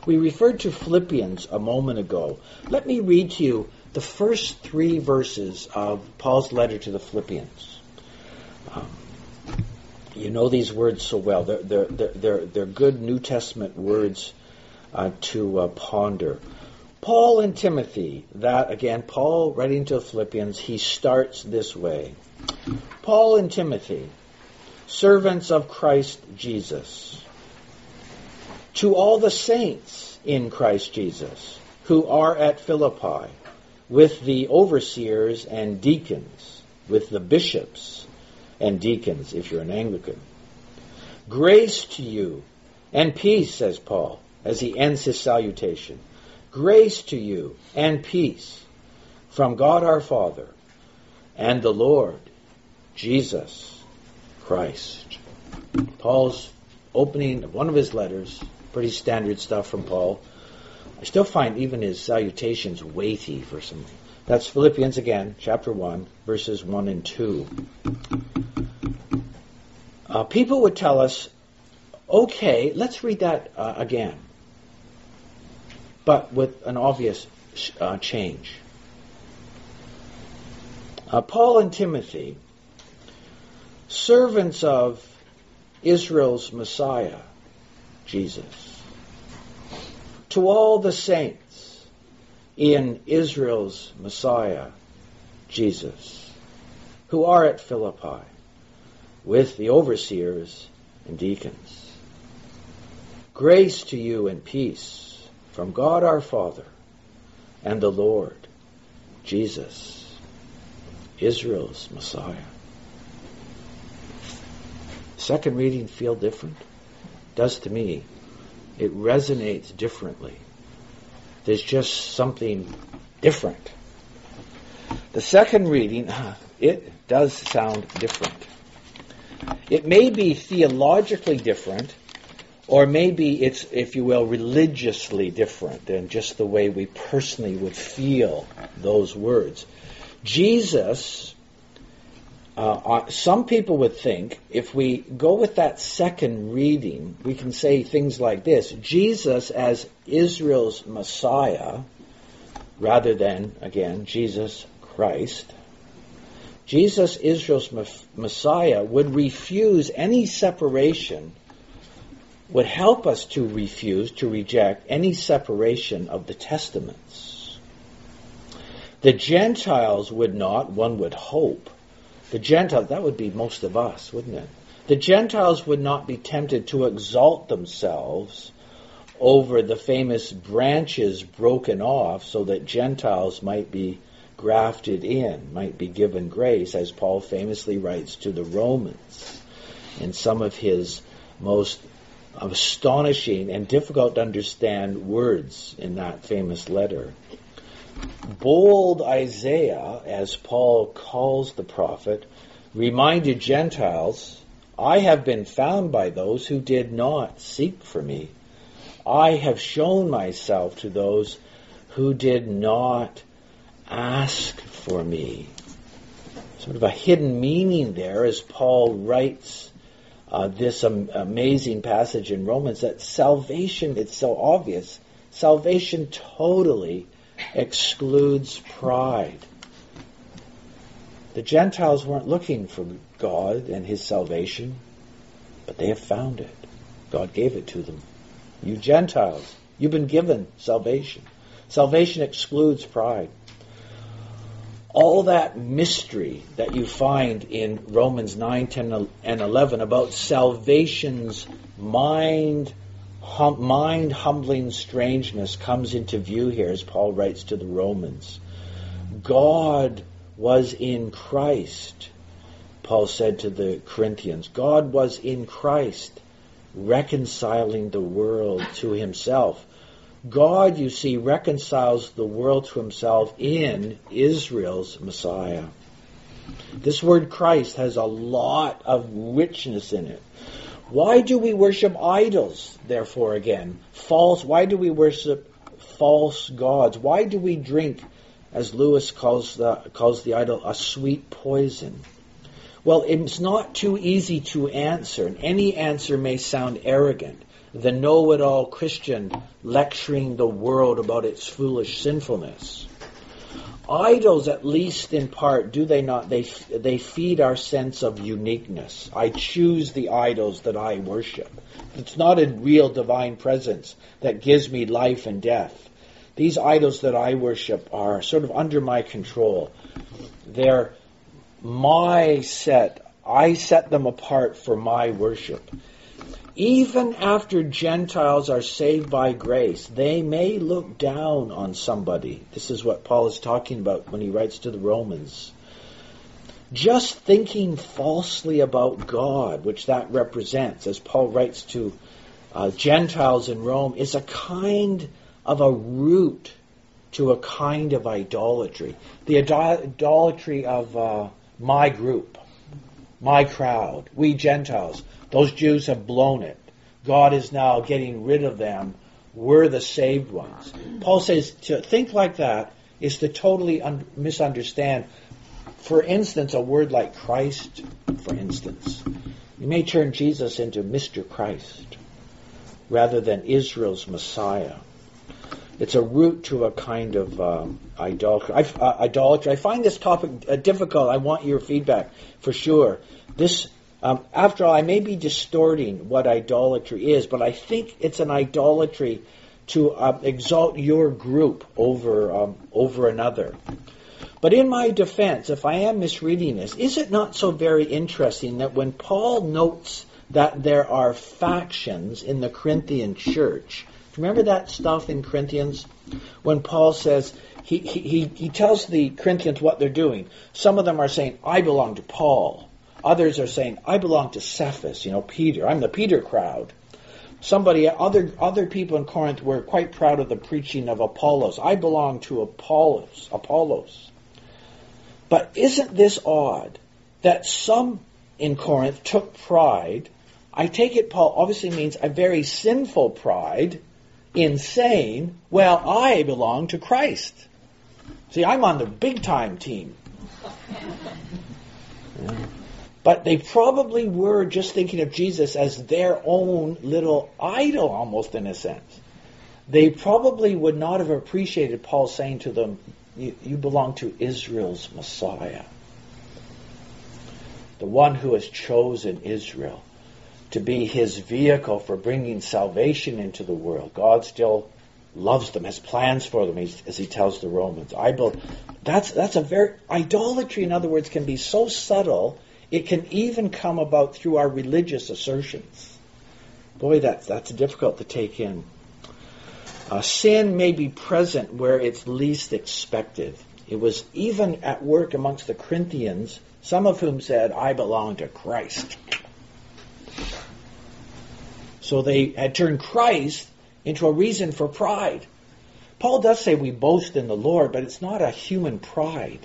We referred to Philippians a moment ago. Let me read to you the first three verses of Paul's letter to the Philippians. Um, you know these words so well. They're, they're, they're, they're, good New Testament words uh, to uh, ponder. Paul and Timothy, that again, Paul writing to Philippians, he starts this way. Paul and Timothy, servants of Christ Jesus, to all the saints in Christ Jesus who are at Philippi, with the overseers and deacons, with the bishops and deacons, if you're an Anglican. Grace to you and peace, says Paul, as he ends his salutation. Grace to you and peace from God our Father and the Lord Jesus Christ. Paul's opening of one of his letters, pretty standard stuff from Paul. I still find even his salutations weighty for some. That's Philippians again, chapter 1, verses 1 and 2. Uh, people would tell us, okay, let's read that uh, again but with an obvious uh, change. Uh, Paul and Timothy, servants of Israel's Messiah, Jesus, to all the saints in Israel's Messiah, Jesus, who are at Philippi, with the overseers and deacons. Grace to you and peace from God our Father and the Lord Jesus, Israel's Messiah. Second reading feel different? Does to me. It resonates differently. There's just something different. The second reading, <laughs> it does sound different. It may be theologically different, or maybe it's, if you will, religiously different than just the way we personally would feel those words. Jesus, uh, uh, some people would think if we go with that second reading, we can say things like this Jesus as Israel's Messiah, rather than, again, Jesus Christ. Jesus, Israel's Messiah, would refuse any separation would help us to refuse, to reject any separation of the testaments. The Gentiles would not, one would hope. The Gentiles, that would be most of us, wouldn't it? The Gentiles would not be tempted to exalt themselves over the famous branches broken off so that Gentiles might be grafted in, might be given grace, as Paul famously writes to the Romans in some of his most astonishing and difficult to understand words in that famous letter. Bold Isaiah, as Paul calls the prophet, reminded Gentiles, I have been found by those who did not seek for me. I have shown myself to those who did not ask for me. Sort of a hidden meaning there as Paul writes uh, this um, amazing passage in Romans that salvation, it's so obvious, salvation totally excludes pride. The Gentiles weren't looking for God and His salvation, but they have found it. God gave it to them. You Gentiles, you've been given salvation. Salvation excludes pride all that mystery that you find in Romans 9, 10, and 11 about salvation's mind, hum, mind humbling strangeness comes into view here as Paul writes to the Romans. God was in Christ, Paul said to the Corinthians. God was in Christ, reconciling the world to himself God, you see, reconciles the world to himself in Israel's Messiah. This word Christ has a lot of richness in it. Why do we worship idols, therefore, again? False, why do we worship false gods? Why do we drink, as Lewis calls the, calls the idol, a sweet poison? Well, it's not too easy to answer, and any answer may sound arrogant the know it all Christian lecturing the world about its foolish sinfulness. Idols, at least in part, do they not? They, they feed our sense of uniqueness. I choose the idols that I worship. It's not a real divine presence that gives me life and death. These idols that I worship are sort of under my control. They're my set. I set them apart for my worship even after Gentiles are saved by grace, they may look down on somebody. This is what Paul is talking about when he writes to the Romans. Just thinking falsely about God, which that represents, as Paul writes to uh, Gentiles in Rome, is a kind of a root to a kind of idolatry. The idolatry of uh, my group, my crowd, we Gentiles. Those Jews have blown it. God is now getting rid of them. We're the saved ones. Paul says to think like that is to totally un- misunderstand. For instance, a word like Christ, for instance. You may turn Jesus into Mr. Christ rather than Israel's Messiah. It's a root to a kind of um, idolatry. I, uh, idolatry. I find this topic uh, difficult. I want your feedback for sure. This um, after all, I may be distorting what idolatry is, but I think it's an idolatry to uh, exalt your group over um, over another. But in my defense, if I am misreading this, is it not so very interesting that when Paul notes that there are factions in the Corinthian church, remember that stuff in Corinthians? When Paul says, he, he, he tells the Corinthians what they're doing. Some of them are saying, I belong to Paul. Others are saying, I belong to Cephas, you know, Peter. I'm the Peter crowd. Somebody, other, other people in Corinth were quite proud of the preaching of Apollos. I belong to Apollos, Apollos. But isn't this odd that some in Corinth took pride? I take it Paul obviously means a very sinful pride in saying, well, I belong to Christ. See, I'm on the big time team. But they probably were just thinking of Jesus as their own little idol, almost in a sense. They probably would not have appreciated Paul saying to them, you, you belong to Israel's Messiah. The one who has chosen Israel to be his vehicle for bringing salvation into the world. God still loves them, has plans for them, as he tells the Romans. I believe that's that's a very idolatry. In other words, can be so subtle it can even come about through our religious assertions. Boy, that's that's difficult to take in. Uh, sin may be present where it's least expected. It was even at work amongst the Corinthians, some of whom said, "I belong to Christ." So they had turned Christ into a reason for pride. Paul does say we boast in the Lord, but it's not a human pride.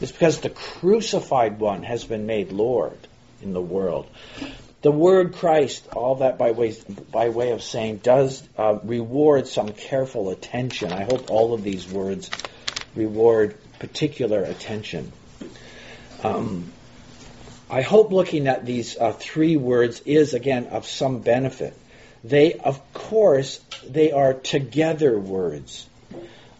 It's because the crucified one has been made Lord in the world. The word Christ, all that by way, by way of saying, does uh, reward some careful attention. I hope all of these words reward particular attention. Um, I hope looking at these uh, three words is, again, of some benefit. They, of course, they are together words.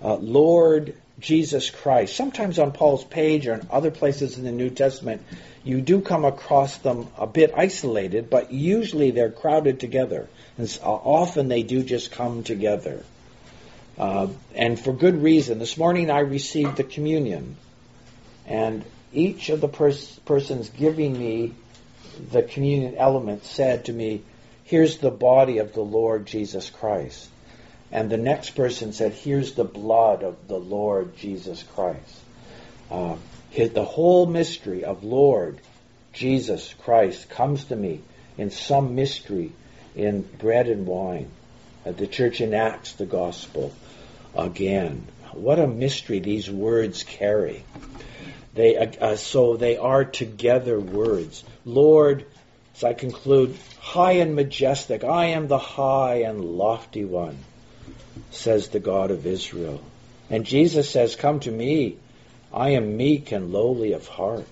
Uh, Lord Jesus Christ. Sometimes on Paul's page or in other places in the New Testament, you do come across them a bit isolated, but usually they're crowded together. And uh, often they do just come together. Uh, and for good reason. This morning I received the communion, and each of the pers- persons giving me the communion element said to me, Here's the body of the Lord Jesus Christ. And the next person said, Here's the blood of the Lord Jesus Christ. Uh, the whole mystery of Lord Jesus Christ comes to me in some mystery in bread and wine. Uh, the church enacts the gospel again. What a mystery these words carry. They, uh, uh so they are together words. Lord, as I conclude, high and majestic, I am the high and lofty one says the God of Israel. And Jesus says, Come to me. I am meek and lowly of heart.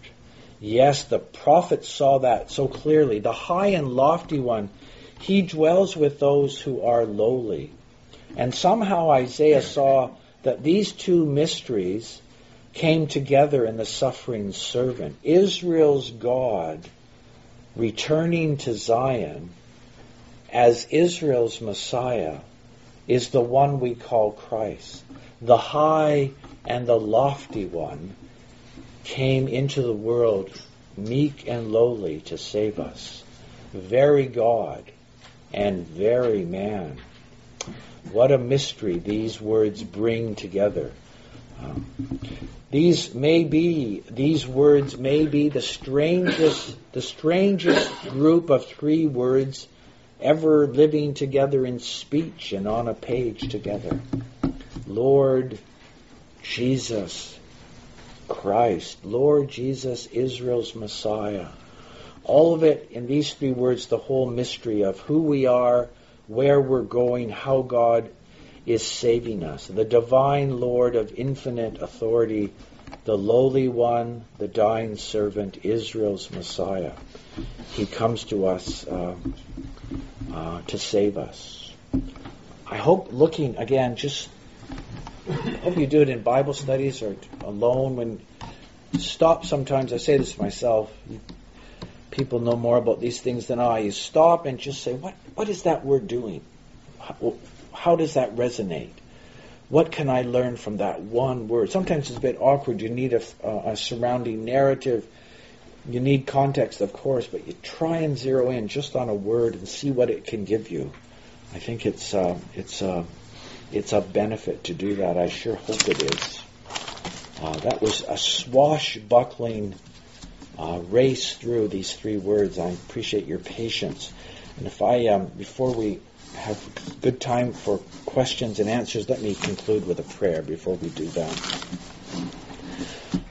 Yes, the prophet saw that so clearly. The high and lofty one, he dwells with those who are lowly. And somehow Isaiah saw that these two mysteries came together in the suffering servant. Israel's God returning to Zion as Israel's Messiah is the one we call Christ. The high and the lofty one came into the world meek and lowly to save us. Very God and very man. What a mystery these words bring together. Um, these may be these words may be the strangest the strangest group of three words ever living together in speech and on a page together. Lord Jesus Christ, Lord Jesus, Israel's Messiah. All of it in these three words, the whole mystery of who we are, where we're going, how God is saving us. The divine Lord of infinite authority, the lowly one, the dying servant, Israel's Messiah. He comes to us uh, uh, to save us. I hope looking again, just hope you do it in Bible studies or alone when stop sometimes. I say this myself. People know more about these things than I. You stop and just say, what, what is that word doing? How, does that resonate? What can I learn from that one word? Sometimes it's a bit awkward. You need a, a surrounding narrative. You need context, of course, but you try and zero in just on a word and see what it can give you. I think it's uh, it's uh, it's a benefit to do that. I sure hope it is. Uh, that was a swashbuckling uh, race through these three words. I appreciate your patience. And if I, um, before we have good time for questions and answers, let me conclude with a prayer before we do that.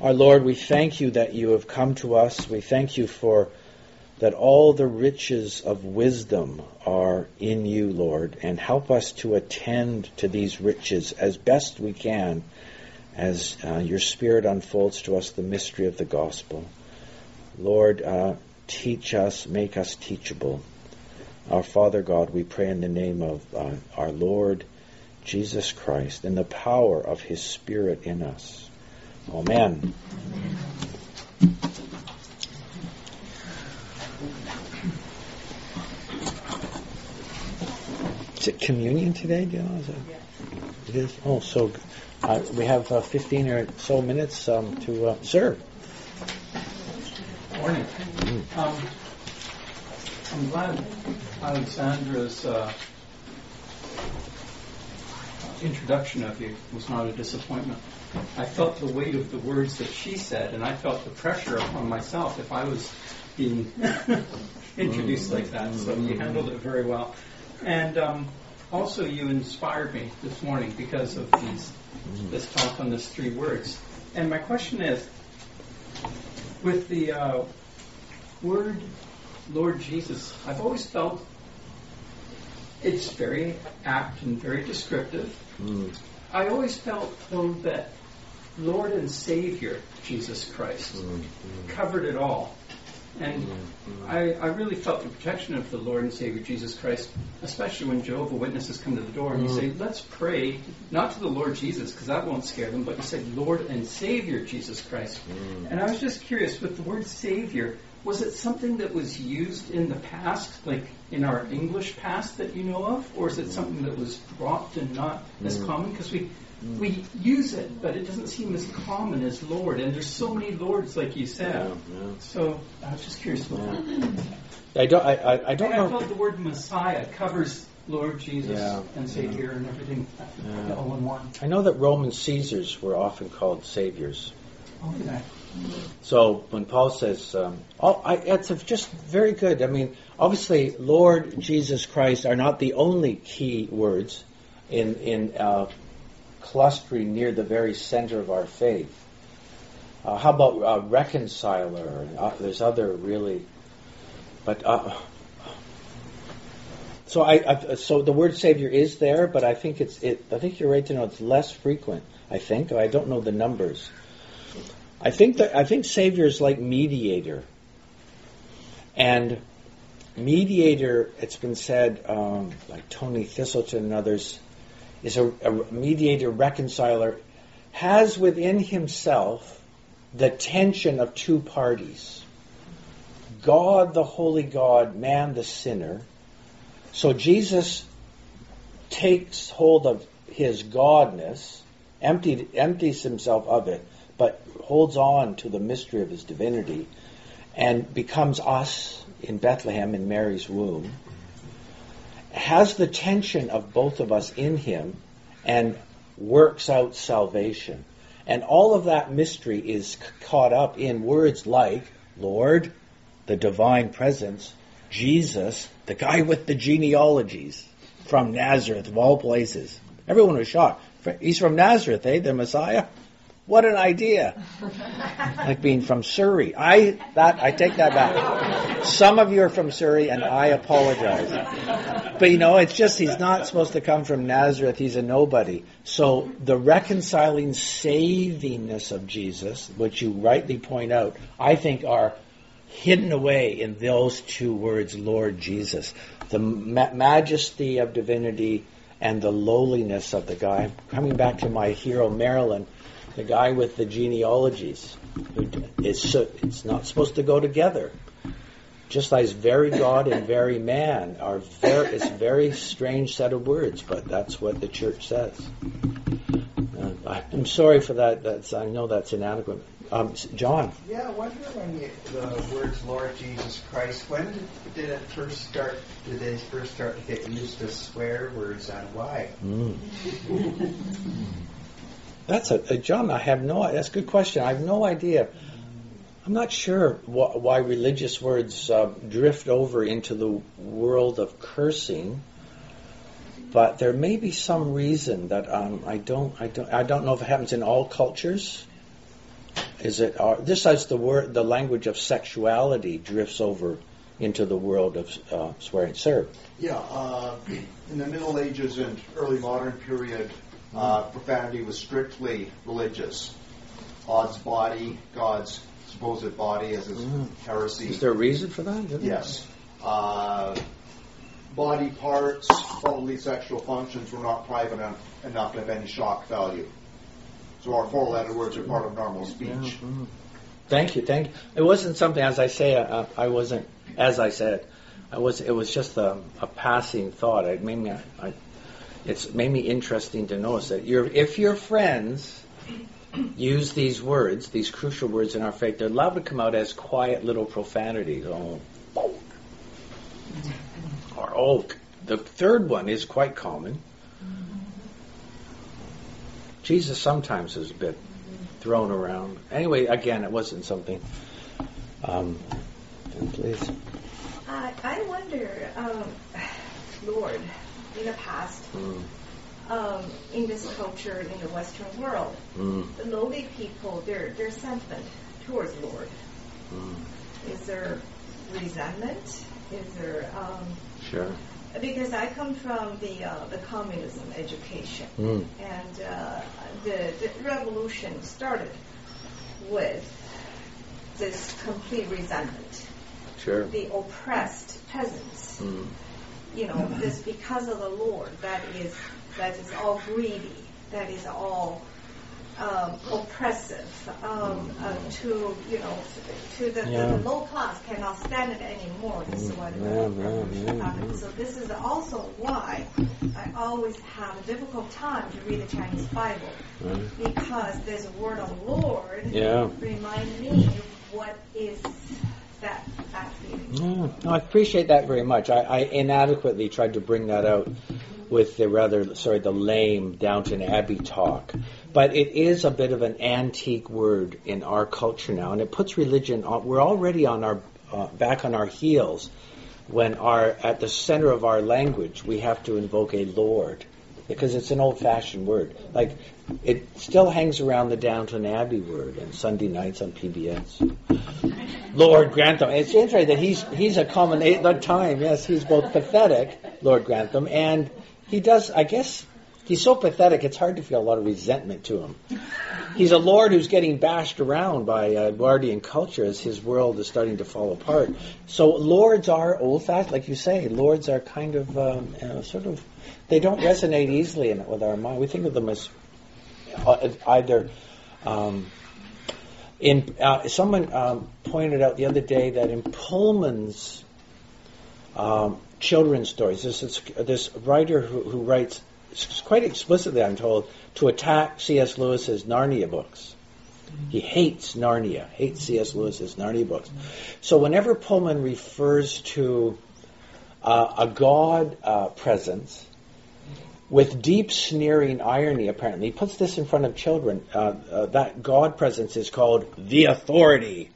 Our Lord, we thank you that you have come to us. We thank you for that all the riches of wisdom are in you, Lord, and help us to attend to these riches as best we can as uh, your Spirit unfolds to us the mystery of the gospel. Lord, uh, teach us, make us teachable. Our Father God, we pray in the name of uh, our Lord Jesus Christ, in the power of His Spirit in us. Amen. Is it communion today, know? Is it, it is? Oh, so uh, we have uh, 15 or so minutes um, to uh, serve. Morning. Um, I'm glad Alexandra's uh, introduction of you was not a disappointment. I felt the weight of the words that she said, and I felt the pressure upon myself if I was being <laughs> introduced like that. So you handled it very well. And um, also, you inspired me this morning because of these, this talk on these three words. And my question is, with the uh, word Lord Jesus, I've always felt it's very apt and very descriptive. Mm. I always felt, though, that Lord and Savior Jesus Christ mm. covered it all. And mm-hmm. I, I really felt the protection of the Lord and Savior Jesus Christ, especially when Jehovah Witnesses come to the door and you say, let's pray, not to the Lord Jesus, because that won't scare them, but you say, Lord and Savior Jesus Christ. Mm. And I was just curious, with the word Savior, was it something that was used in the past, like in our English past that you know of, or is it something that was dropped and not as mm. common? Because we Mm. we use it, but it doesn't seem as common as Lord. And there's so many Lords, like you said. Yeah, yeah. So I was just curious about yeah. that. I don't. I, I, I don't and know. I felt the word Messiah covers Lord Jesus and Savior and everything all in one. I know that Roman Caesars were often called saviors. Okay. So when Paul says, um, oh, I, it's just very good. I mean, obviously, Lord Jesus Christ are not the only key words in in uh, clustering near the very center of our faith. Uh, how about uh, reconciler? Uh, there's other really, but uh, so I, I, so the word savior is there, but I think it's it. I think you're right to know it's less frequent. I think I don't know the numbers. I think that I think savior is like mediator, and mediator. It's been said, um, like Tony Thiselton and others is a, a mediator, reconciler, has within himself the tension of two parties God, the holy God, man, the sinner. So Jesus takes hold of his godness, emptied, empties himself of it, holds on to the mystery of his divinity and becomes us in Bethlehem in Mary's womb has the tension of both of us in him and works out salvation. And all of that mystery is caught up in words like Lord, the divine presence, Jesus, the guy with the genealogies from Nazareth, of all places. Everyone was shocked. He's from Nazareth, eh? The Messiah? What an idea! <laughs> like being from Surrey. I that I take that back. Some of you are from Surrey, and I apologize. But you know, it's just he's not supposed to come from Nazareth. He's a nobody. So the reconciling savingness of Jesus, which you rightly point out, I think are hidden away in those two words, Lord Jesus. The ma- majesty of divinity and the lowliness of the guy. Coming back to my hero Marilynne the guy with the genealogies. It's, it's not supposed to go together. Just as very God and very man are very, it's a very strange set of words, but that's what the church says. I'm sorry for that. That's I know that's inadequate. Um, John. Yeah, I wonder when you, the words Lord Jesus Christ, when did, did it first start? Did they first start to get used as swear words, and why? Mm. That's a, a, John. I have no. That's a good question. I have no idea. I'm not sure wh- why religious words uh, drift over into the world of cursing but there may be some reason that um, I don't I don't I don't know if it happens in all cultures. Is it uh, this as the word the language of sexuality drifts over into the world of uh, swearing, sir? Yeah, uh, in the Middle Ages and early modern period, uh, profanity was strictly religious. God's body, God's supposed body, as is mm. heresy. Is there a reason for that? Yes. Uh, body parts, bodily sexual functions were not private enough to have any shock value. So our four-letter words are part of normal speech. Yeah. Mm-hmm. Thank you, thank you. It wasn't something, as I say, uh, I wasn't, as I said, I was. It was just a, a passing thought. It made me, I, it's made me interesting to notice that if your friends use these words, these crucial words in our faith, they're allowed to come out as quiet little profanities. Oh, or oak. The third one is quite common. Jesus sometimes is a bit thrown around. Anyway, again, it wasn't something. Um, please. Uh, I wonder, um, Lord, in the past, mm. um, in this culture in the Western world, mm. the lowly people, their their sentiment towards Lord, mm. is there resentment? Is there um, Sure. Because I come from the uh, the communism education, mm. and uh, the, the revolution started with this complete resentment. Sure. The oppressed peasants. Mm. You know, this because of the Lord that is that is all greedy, that is all um, oppressive um, uh, to you know to the, yeah. the, low class cannot stand it anymore. This is what yeah, yeah, So this is also why I always have a difficult time to read the Chinese Bible because this word of Lord yeah. remind me what is that that feeling. no, I appreciate that very much. I, I inadequately tried to bring that out with the rather sorry the lame Downton Abbey talk. But it is a bit of an antique word in our culture now, and it puts religion. On, we're already on our uh, back on our heels when our at the center of our language we have to invoke a Lord because it's an old-fashioned word. Like it still hangs around the Downton Abbey word and Sunday nights on PBS. Lord Grantham. It's interesting that he's he's a common the time. Yes, he's both pathetic, Lord Grantham, and he does, I guess, he's so pathetic, it's hard to feel a lot of resentment to him. He's a lord who's getting bashed around by uh, Edwardian culture as his world is starting to fall apart. So lords are old fashioned, like you say. Lords are kind of um, uh, sort of they don't resonate easily in, with our mind. We think of them as uh, either. Um, in uh, someone um, pointed out the other day that in Pullman's um, children's stories. This, this writer who, who writes quite explicitly, I'm told, to attack C.S. Lewis's Narnia books. He hates Narnia, hates C.S. Lewis's Narnia books. So whenever Pullman refers to uh, a God uh, presence with deep sneering irony, apparently, he puts this in front of children. Uh, uh that God presence is called the authority.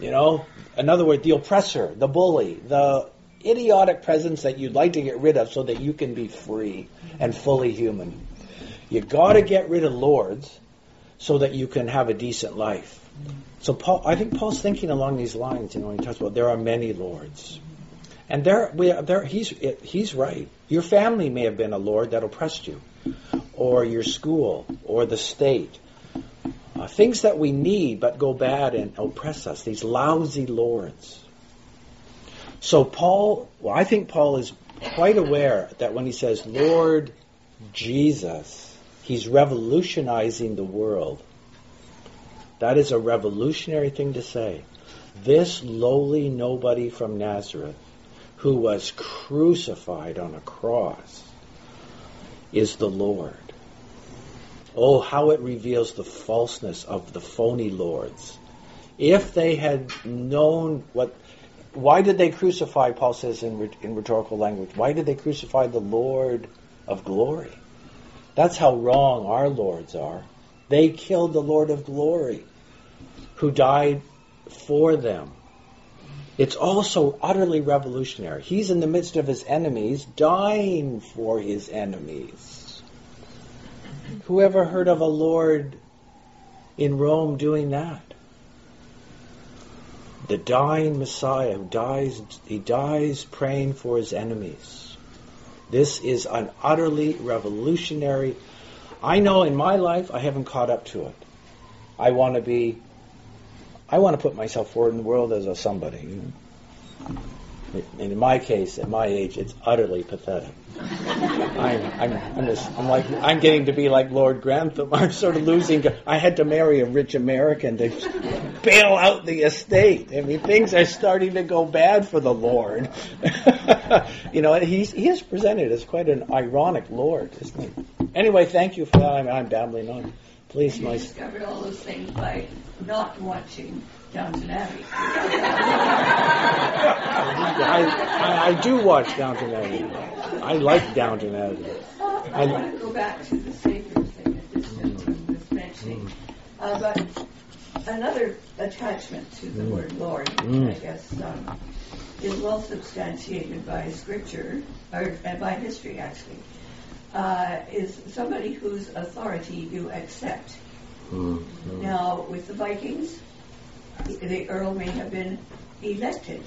You know, in other words, the oppressor, the bully, the idiotic presence that you'd like to get rid of so that you can be free and fully human. You got to get rid of lords so that you can have a decent life. So Paul, I think Paul's thinking along these lines. You know, when he talks about there are many lords, and there, we, there, he's he's right. Your family may have been a lord that oppressed you, or your school, or the state, uh, things that we need but go bad and oppress us, these lousy lords. So Paul, well, I think Paul is quite aware that when he says Lord Jesus, he's revolutionizing the world. That is a revolutionary thing to say. This lowly nobody from Nazareth, who was crucified on a cross, is the Lord. Oh, how it reveals the falseness of the phony lords. If they had known what, why did they crucify, Paul says in, in rhetorical language, why did they crucify the Lord of glory? That's how wrong our lords are. They killed the Lord of glory who died for them. It's also utterly revolutionary. He's in the midst of his enemies, dying for his enemies. Who ever heard of a Lord in Rome doing that? The dying Messiah who dies, he dies praying for his enemies. This is an utterly revolutionary. I know in my life I haven't caught up to it. I want to be I want to put myself forward in the world as a somebody. And in my case, at my age, it's utterly pathetic. <laughs> I'm, I'm, I'm, just, I'm like, I'm getting to be like Lord Grantham. <laughs> I'm sort of losing. I had to marry a rich American to bail out the estate. I mean, things are starting to go bad for the Lord. <laughs> you know, he's, he is presented as quite an ironic Lord, isn't he? Anyway, thank you for that. I'm, I'm babbling on. Please, you my. discovered all those things by not watching Downton Abbey. I, I, I, do watch Downton Abbey. I like Downton Abbey. I, want to go back to the Savior thing that this gentleman was mentioning. Uh, but another attachment to the Mm. word Lord, Mm. I guess, um, is well substantiated by Scripture, or by history actually, uh, is somebody whose authority you accept. Mm, Now, with the Vikings, the Earl may have been elected,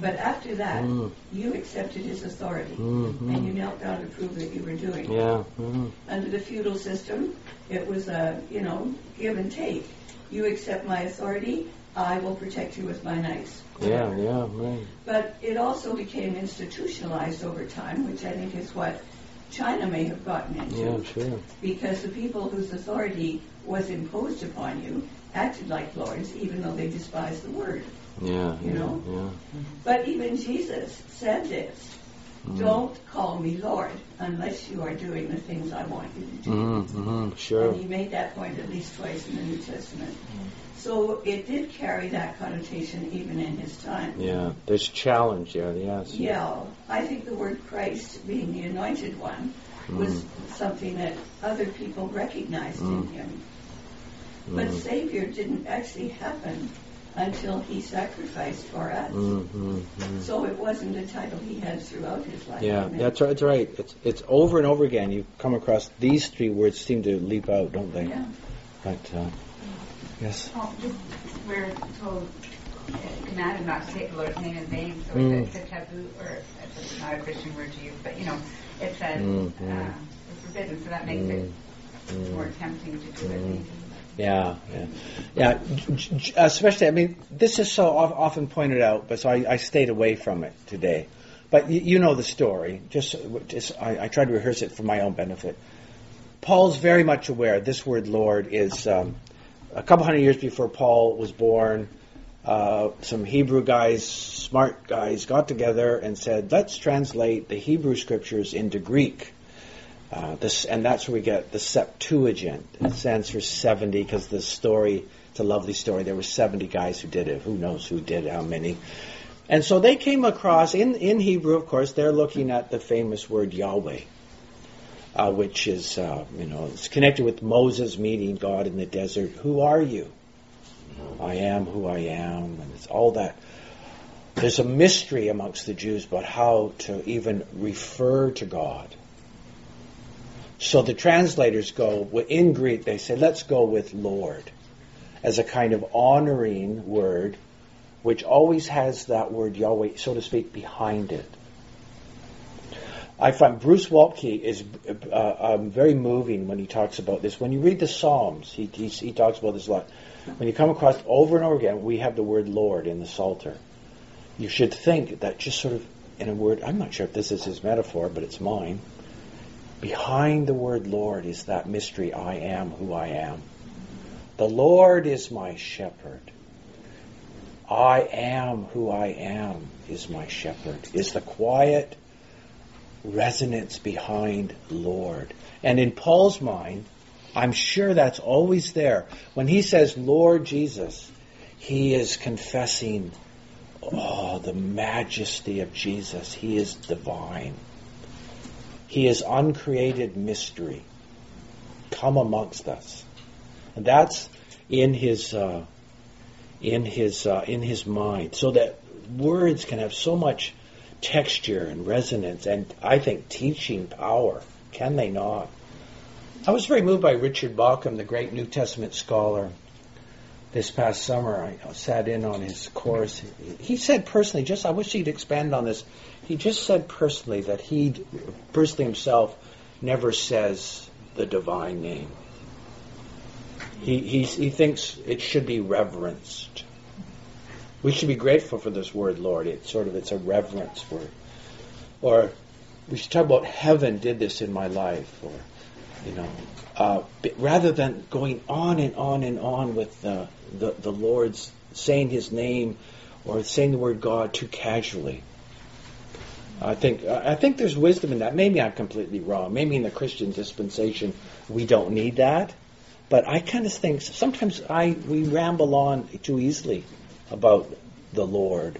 but after that, Mm. you accepted his authority, Mm, mm. and you knelt down to prove that you were doing it. Yeah. mm, Under the feudal system, it was a, you know, give and take. You accept my authority, I will protect you with my knights. Yeah, yeah, right. But it also became institutionalized over time, which I think is what China may have gotten into. Yeah, sure. Because the people whose authority was imposed upon you acted like lords, even though they despised the word. Yeah, You yeah, know? yeah. But even Jesus said this Mm. Don't call me Lord unless you are doing the things I want you to do. Mm-hmm, mm-hmm, sure. And he made that point at least twice in the New Testament. So it did carry that connotation even in his time. Yeah, there's challenge there, yes. Yeah, I think the word Christ, being the anointed one, was Mm. something that other people recognized in Mm. him. But Mm. Savior didn't actually happen until he sacrificed for us. Mm-hmm, mm. So it wasn't a title he had throughout his life. Yeah, that's right. That's right. It's it's over and over again. You come across these three words seem to leap out, don't they? Yeah. But uh, yes. Oh, just, we're told, uh, commanded not to take the Lord's name in vain, so Mm. it's a taboo, or it's not a Christian word to use, but you know, it says Mm, mm. uh, it's forbidden, so that makes Mm, it mm. more tempting to do it. Yeah, yeah, yeah. Especially, I mean, this is so of- often pointed out, but so I, I stayed away from it today. But you, you know the story. Just, just I, I tried to rehearse it for my own benefit. Paul's very much aware this word Lord is um, a couple hundred years before Paul was born. Uh, some Hebrew guys, smart guys, got together and said, "Let's translate the Hebrew scriptures into Greek." Uh, this, and that's where we get the Septuagint. It stands for 70 because the story, it's a lovely story. There were 70 guys who did it. Who knows who did how many? And so they came across, in, in Hebrew, of course, they're looking at the famous word Yahweh, uh, which is, uh, you know, it's connected with Moses meeting God in the desert. Who are you? I am who I am. And it's all that. There's a mystery amongst the Jews about how to even refer to God. So the translators go, in Greek, they say, let's go with Lord as a kind of honoring word, which always has that word Yahweh, so to speak, behind it. I find Bruce Waltke is uh, um, very moving when he talks about this. When you read the Psalms, he, he, he talks about this a lot. When you come across over and over again, we have the word Lord in the Psalter. You should think that just sort of in a word, I'm not sure if this is his metaphor, but it's mine. Behind the word Lord is that mystery I am who I am. The Lord is my shepherd. I am who I am is my shepherd, is the quiet resonance behind Lord. And in Paul's mind, I'm sure that's always there. When he says Lord Jesus, he is confessing, oh, the majesty of Jesus. He is divine. He is uncreated mystery. Come amongst us. And that's in his uh, in his uh, in his mind, so that words can have so much texture and resonance, and I think teaching power. Can they not? I was very moved by Richard Bauckham, the great New Testament scholar. This past summer, I sat in on his course. He said personally, just I wish he'd expand on this. He just said personally that he, personally himself, never says the divine name. He, he, he thinks it should be reverenced. We should be grateful for this word, Lord. It's sort of it's a reverence word. Or we should talk about heaven did this in my life, or you know, uh, rather than going on and on and on with the, the the Lord's saying His name or saying the word God too casually. I think I think there's wisdom in that. Maybe I'm completely wrong. Maybe in the Christian dispensation we don't need that. But I kind of think sometimes I we ramble on too easily about the Lord.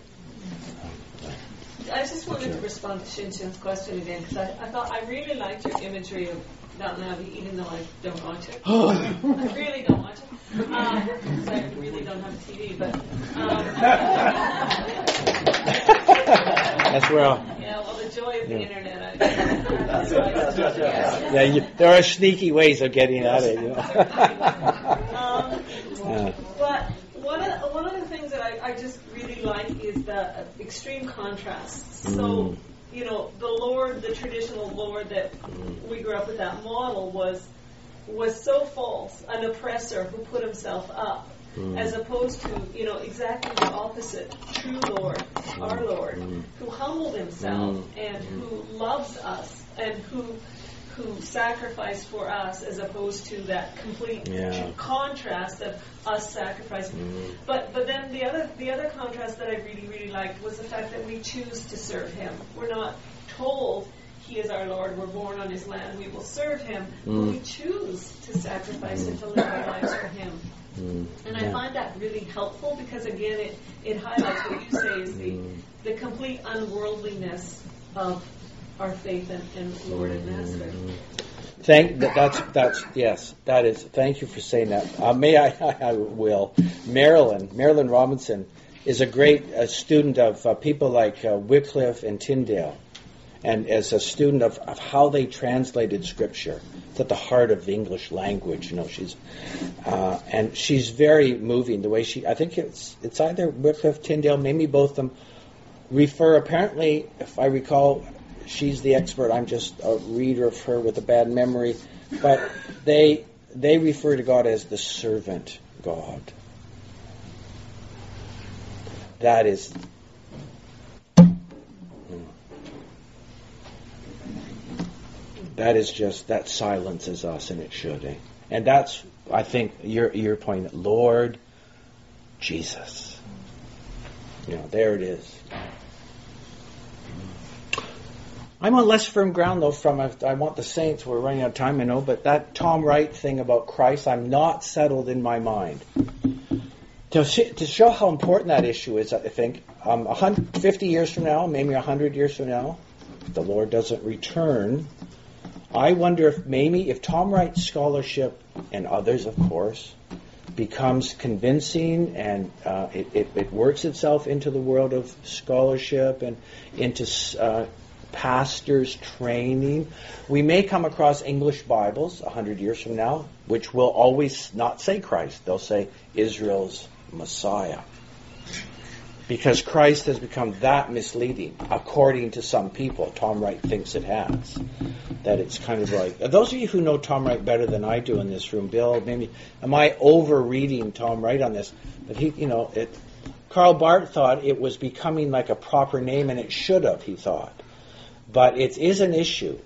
I just wanted to respond to Shinshin's question again because I, I thought I really liked your imagery of Downton Abbey, even though I don't watch it. <gasps> I really don't watch it. Um, because I really don't have a TV, but. Um, <laughs> That's where. I'll, yeah, well, the joy of the Yeah. internet. I, <laughs> that's why- yeah, you, there are sneaky ways of getting at it. You know. <laughs> Um, Yeah. But one of the, one of the things that I, I just really like is the extreme contrasts. So Mm. you know, the Lord, the traditional Lord that Mm. we grew up with, that model was was so false, an oppressor who put himself up, Mm. as opposed to you know exactly the opposite, true Lord, our Lord, Mm. who humbled himself Mm. and who loves us and who who sacrificed for us as opposed to that complete Yeah. contrast of us sacrificing. Mm. But but then the other the other contrast that I really really liked was the fact that we choose to serve Him. We're not told He is our Lord. We're born on His land. We will serve Him. But Mm. we choose to sacrifice and to live our lives for Him. Mm. And I Yeah. find that really helpful because again it, it highlights what you say is the Mm. the complete unworldliness of our faith in, in Lord and Master. Thank that, that's that's yes that is thank you for saying that. Uh, may I, <laughs> I will Marilynne Marilynne Robinson is a great uh, student of uh, people like uh, Wycliffe and Tyndale, and as a student of, of how they translated Scripture. It's at the heart of the English language. You know she's uh, and she's very moving the way she. I think it's it's either Wycliffe Tyndale maybe both of them refer apparently if I recall she's the expert I'm just a reader of her with a bad memory but they they refer to God as the servant God that is that is just that silences us and it should eh? and that's I think your your point Lord Jesus you know there it is I'm on less firm ground though. From I want the saints. We're running out of time, I know, but that Tom Wright thing about Christ, I'm not settled in my mind. To, to show how important that issue is, I think, um, 150 years from now, maybe 100 years from now, the Lord doesn't return, I wonder if maybe if Tom Wright's scholarship and others, of course, becomes convincing and uh, it, it, it works itself into the world of scholarship and into uh, pastors training. We may come across English Bibles a hundred years from now, which will always not say Christ. They'll say Israel's Messiah. Because Christ has become that misleading, according to some people. Tom Wright thinks it has. That it's kind of like those of you who know Tom Wright better than I do in this room, Bill, maybe am I over reading Tom Wright on this? But he you know, it Karl Barth thought it was becoming like a proper name and it should have, he thought. But it is an issue.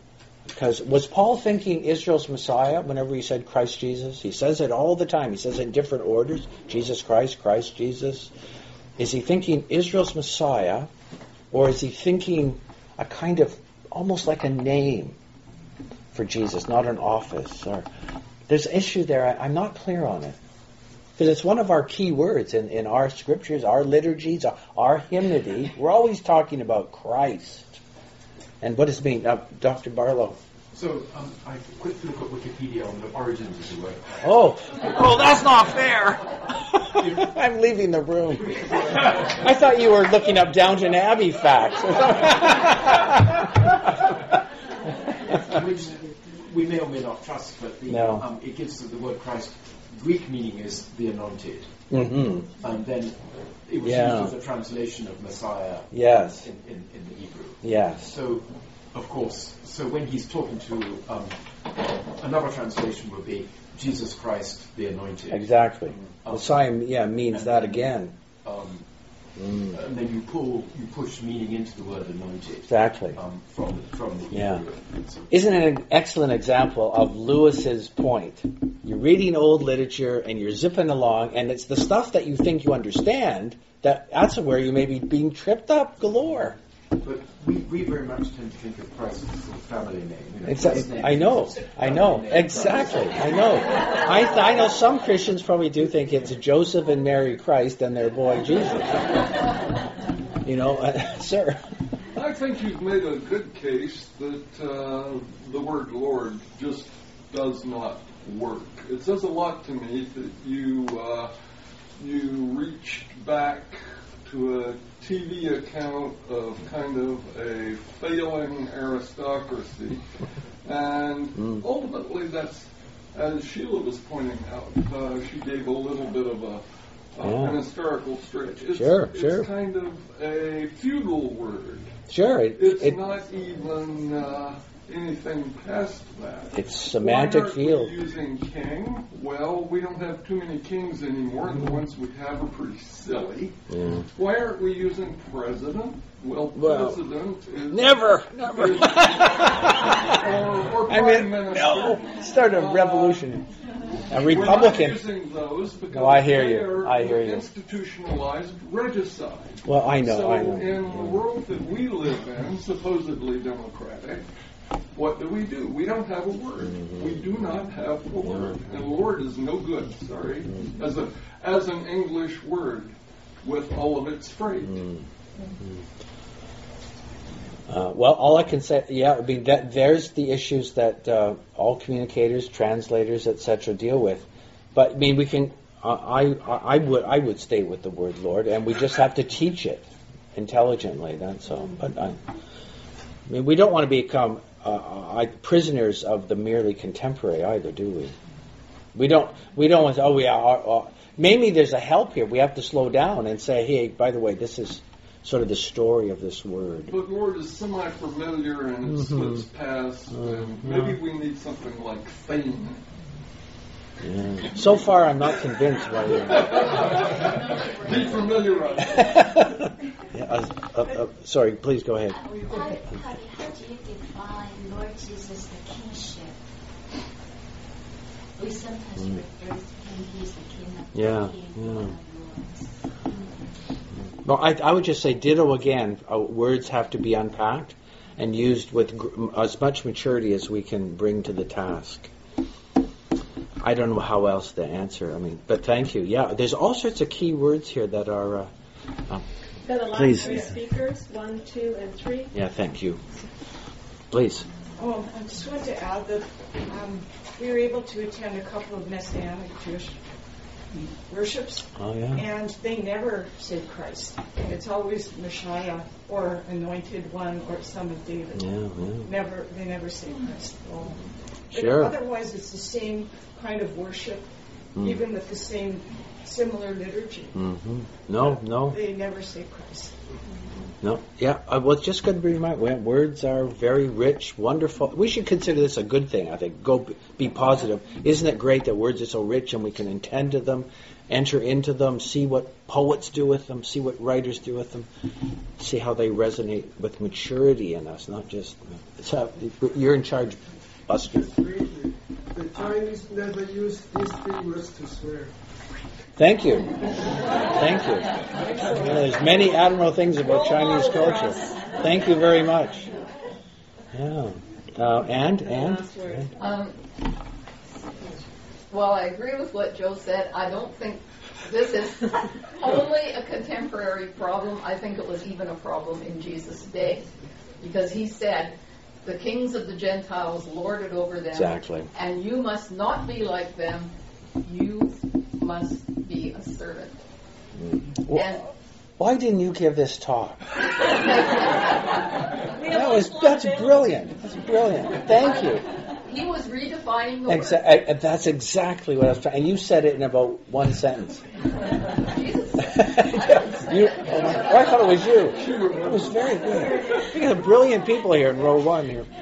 Because was Paul thinking Israel's Messiah whenever he said Christ Jesus? He says it all the time. He says it in different orders Jesus Christ, Christ Jesus. Is he thinking Israel's Messiah, or is he thinking a kind of almost like a name for Jesus, not an office? Or there's an issue there. I, I'm not clear on it. Because it's one of our key words in, in our scriptures, our liturgies, our, our hymnody. We're always talking about Christ. And what it mean? Uh, Dr. Barlow. So um, I quickly look at Wikipedia on the origins of the word. Oh, oh, that's not fair. <laughs> I'm leaving the room. I thought you were looking up Downton Abbey facts. <laughs> Which we may or may not trust, but the, No. um, it gives the word Christ Greek meaning is the anointed, hmm and then it was Yeah. used as a translation of Messiah Yes. in, in, in the Hebrew. Yes. So, of course, so when he's talking to um, another translation would be Jesus Christ the Anointed. Exactly. Um, Messiah, yeah, means that again. Um, Mm, and then you pull, you push meaning into the word anointed exactly. um, from from the Yeah. So- Isn't it an excellent example of Lewis's point? You're reading old literature and you're zipping along, and it's the stuff that you think you understand that that's where you may be being tripped up galore. But we, we very much tend to think of Christ as a family name. You know, Exactly. I know. I know. name, Exactly. I know. I, th- I know some Christians probably do think it's Joseph and Mary Christ and their boy Jesus. You know, <laughs> sir. I think you've made a good case that uh, the word Lord just does not work. It says a lot to me that you uh, you reached back to a TV account of kind of a failing aristocracy, and <laughs> Mm. ultimately that's as Sheila was pointing out. Uh, she gave a little bit of a uh, Yeah. an historical stretch. It's, Sure, it's sure. kind of a feudal word. Sure. It, It's it, not even uh, anything past that. it's semantic Why aren't field. we using king? Well, we don't have too many kings anymore, and the ones we have are pretty silly. Yeah. Why aren't we using president? Well, Well, president is Never, never. <laughs> or, or I mean, minister. no. Start a Uh, revolution. A We're not Republican. using those because No, I hear you. I hear you. institutionalized regicide. Well, I know. So I know. in the world that we live in, supposedly democratic, what do we do? We don't have a word. Mm-hmm. We do not have a word, and Lord is no good. Sorry, Mm-hmm. as a as an English word with all of its freight. Mm. Uh, well, all I can say, yeah, I mean, that, there's the issues that uh, all communicators, translators, etc., deal with. But I mean, we can. Uh, I, I I would I would stay with the word Lord, and we just have to teach it intelligently. That's all. But I, I mean, we don't want to become uh, I, prisoners of the merely contemporary either, do we? We don't. We don't want. To, oh, we are. Uh, maybe there's a help here. We have to slow down and say, hey, by the way, this is sort of the story of this word. But Lord is semi-familiar and it Mhm. slips past, and maybe we need something like fame. Yeah. So far, I'm not convinced by you. <laughs> Defamiliarize. <laughs> yeah, uh, uh, uh, sorry, please go ahead. How, Patty, how do you define Lord Jesus the kingship? We sometimes Mm. refer to him, he's the king of Yeah, kings, yeah. Lord of lords. Well, I, I would just say ditto again. Uh, words have to be unpacked and used with gr- as much maturity as we can bring to the task. I don't know how else to answer. I mean, but thank you. Yeah, there's all sorts of key words here that are. Uh, uh, the last Please. three speakers, one, two, and three. yeah, thank you. Please. Oh, I just wanted to add that um, we were able to attend a couple of Messianic Jewish worships, Oh yeah. and they never say Christ. It's always Messiah or Anointed One or Son of David. Yeah, yeah. Never, they never say Christ all. But otherwise, it's the same kind of worship, Mm. even with the same similar liturgy. hmm No, no. They never say Christ. No, yeah. Well, it's just going to be well, Words are very rich, wonderful. We should consider this a good thing. I think. Go be positive. Isn't it great that words are so rich and we can attend to them, enter into them, see what poets do with them, see what writers do with them, see how they resonate with maturity in us, not just. So you're in charge, Buster. The Chinese never use these three words to swear. Thank you. Thank you. Yeah, there's many admirable things about Chinese culture. Thank you very much. Yeah. Uh, and and, and Um, Well, I agree with what Joe said. I don't think this is <laughs> only a contemporary problem. I think it was even a problem in Jesus' day. Because he said, the kings of the Gentiles lorded over them. Exactly. And you must not be like them. You must be a servant. And Why didn't you give this talk? <laughs> That was that's brilliant. That's brilliant. Thank you. he was redefining the word. Exa- I- that's exactly what I was trying. And you said it in about one sentence. <laughs> you, oh my, I thought it was you. It was very good. We got brilliant people here in row one here.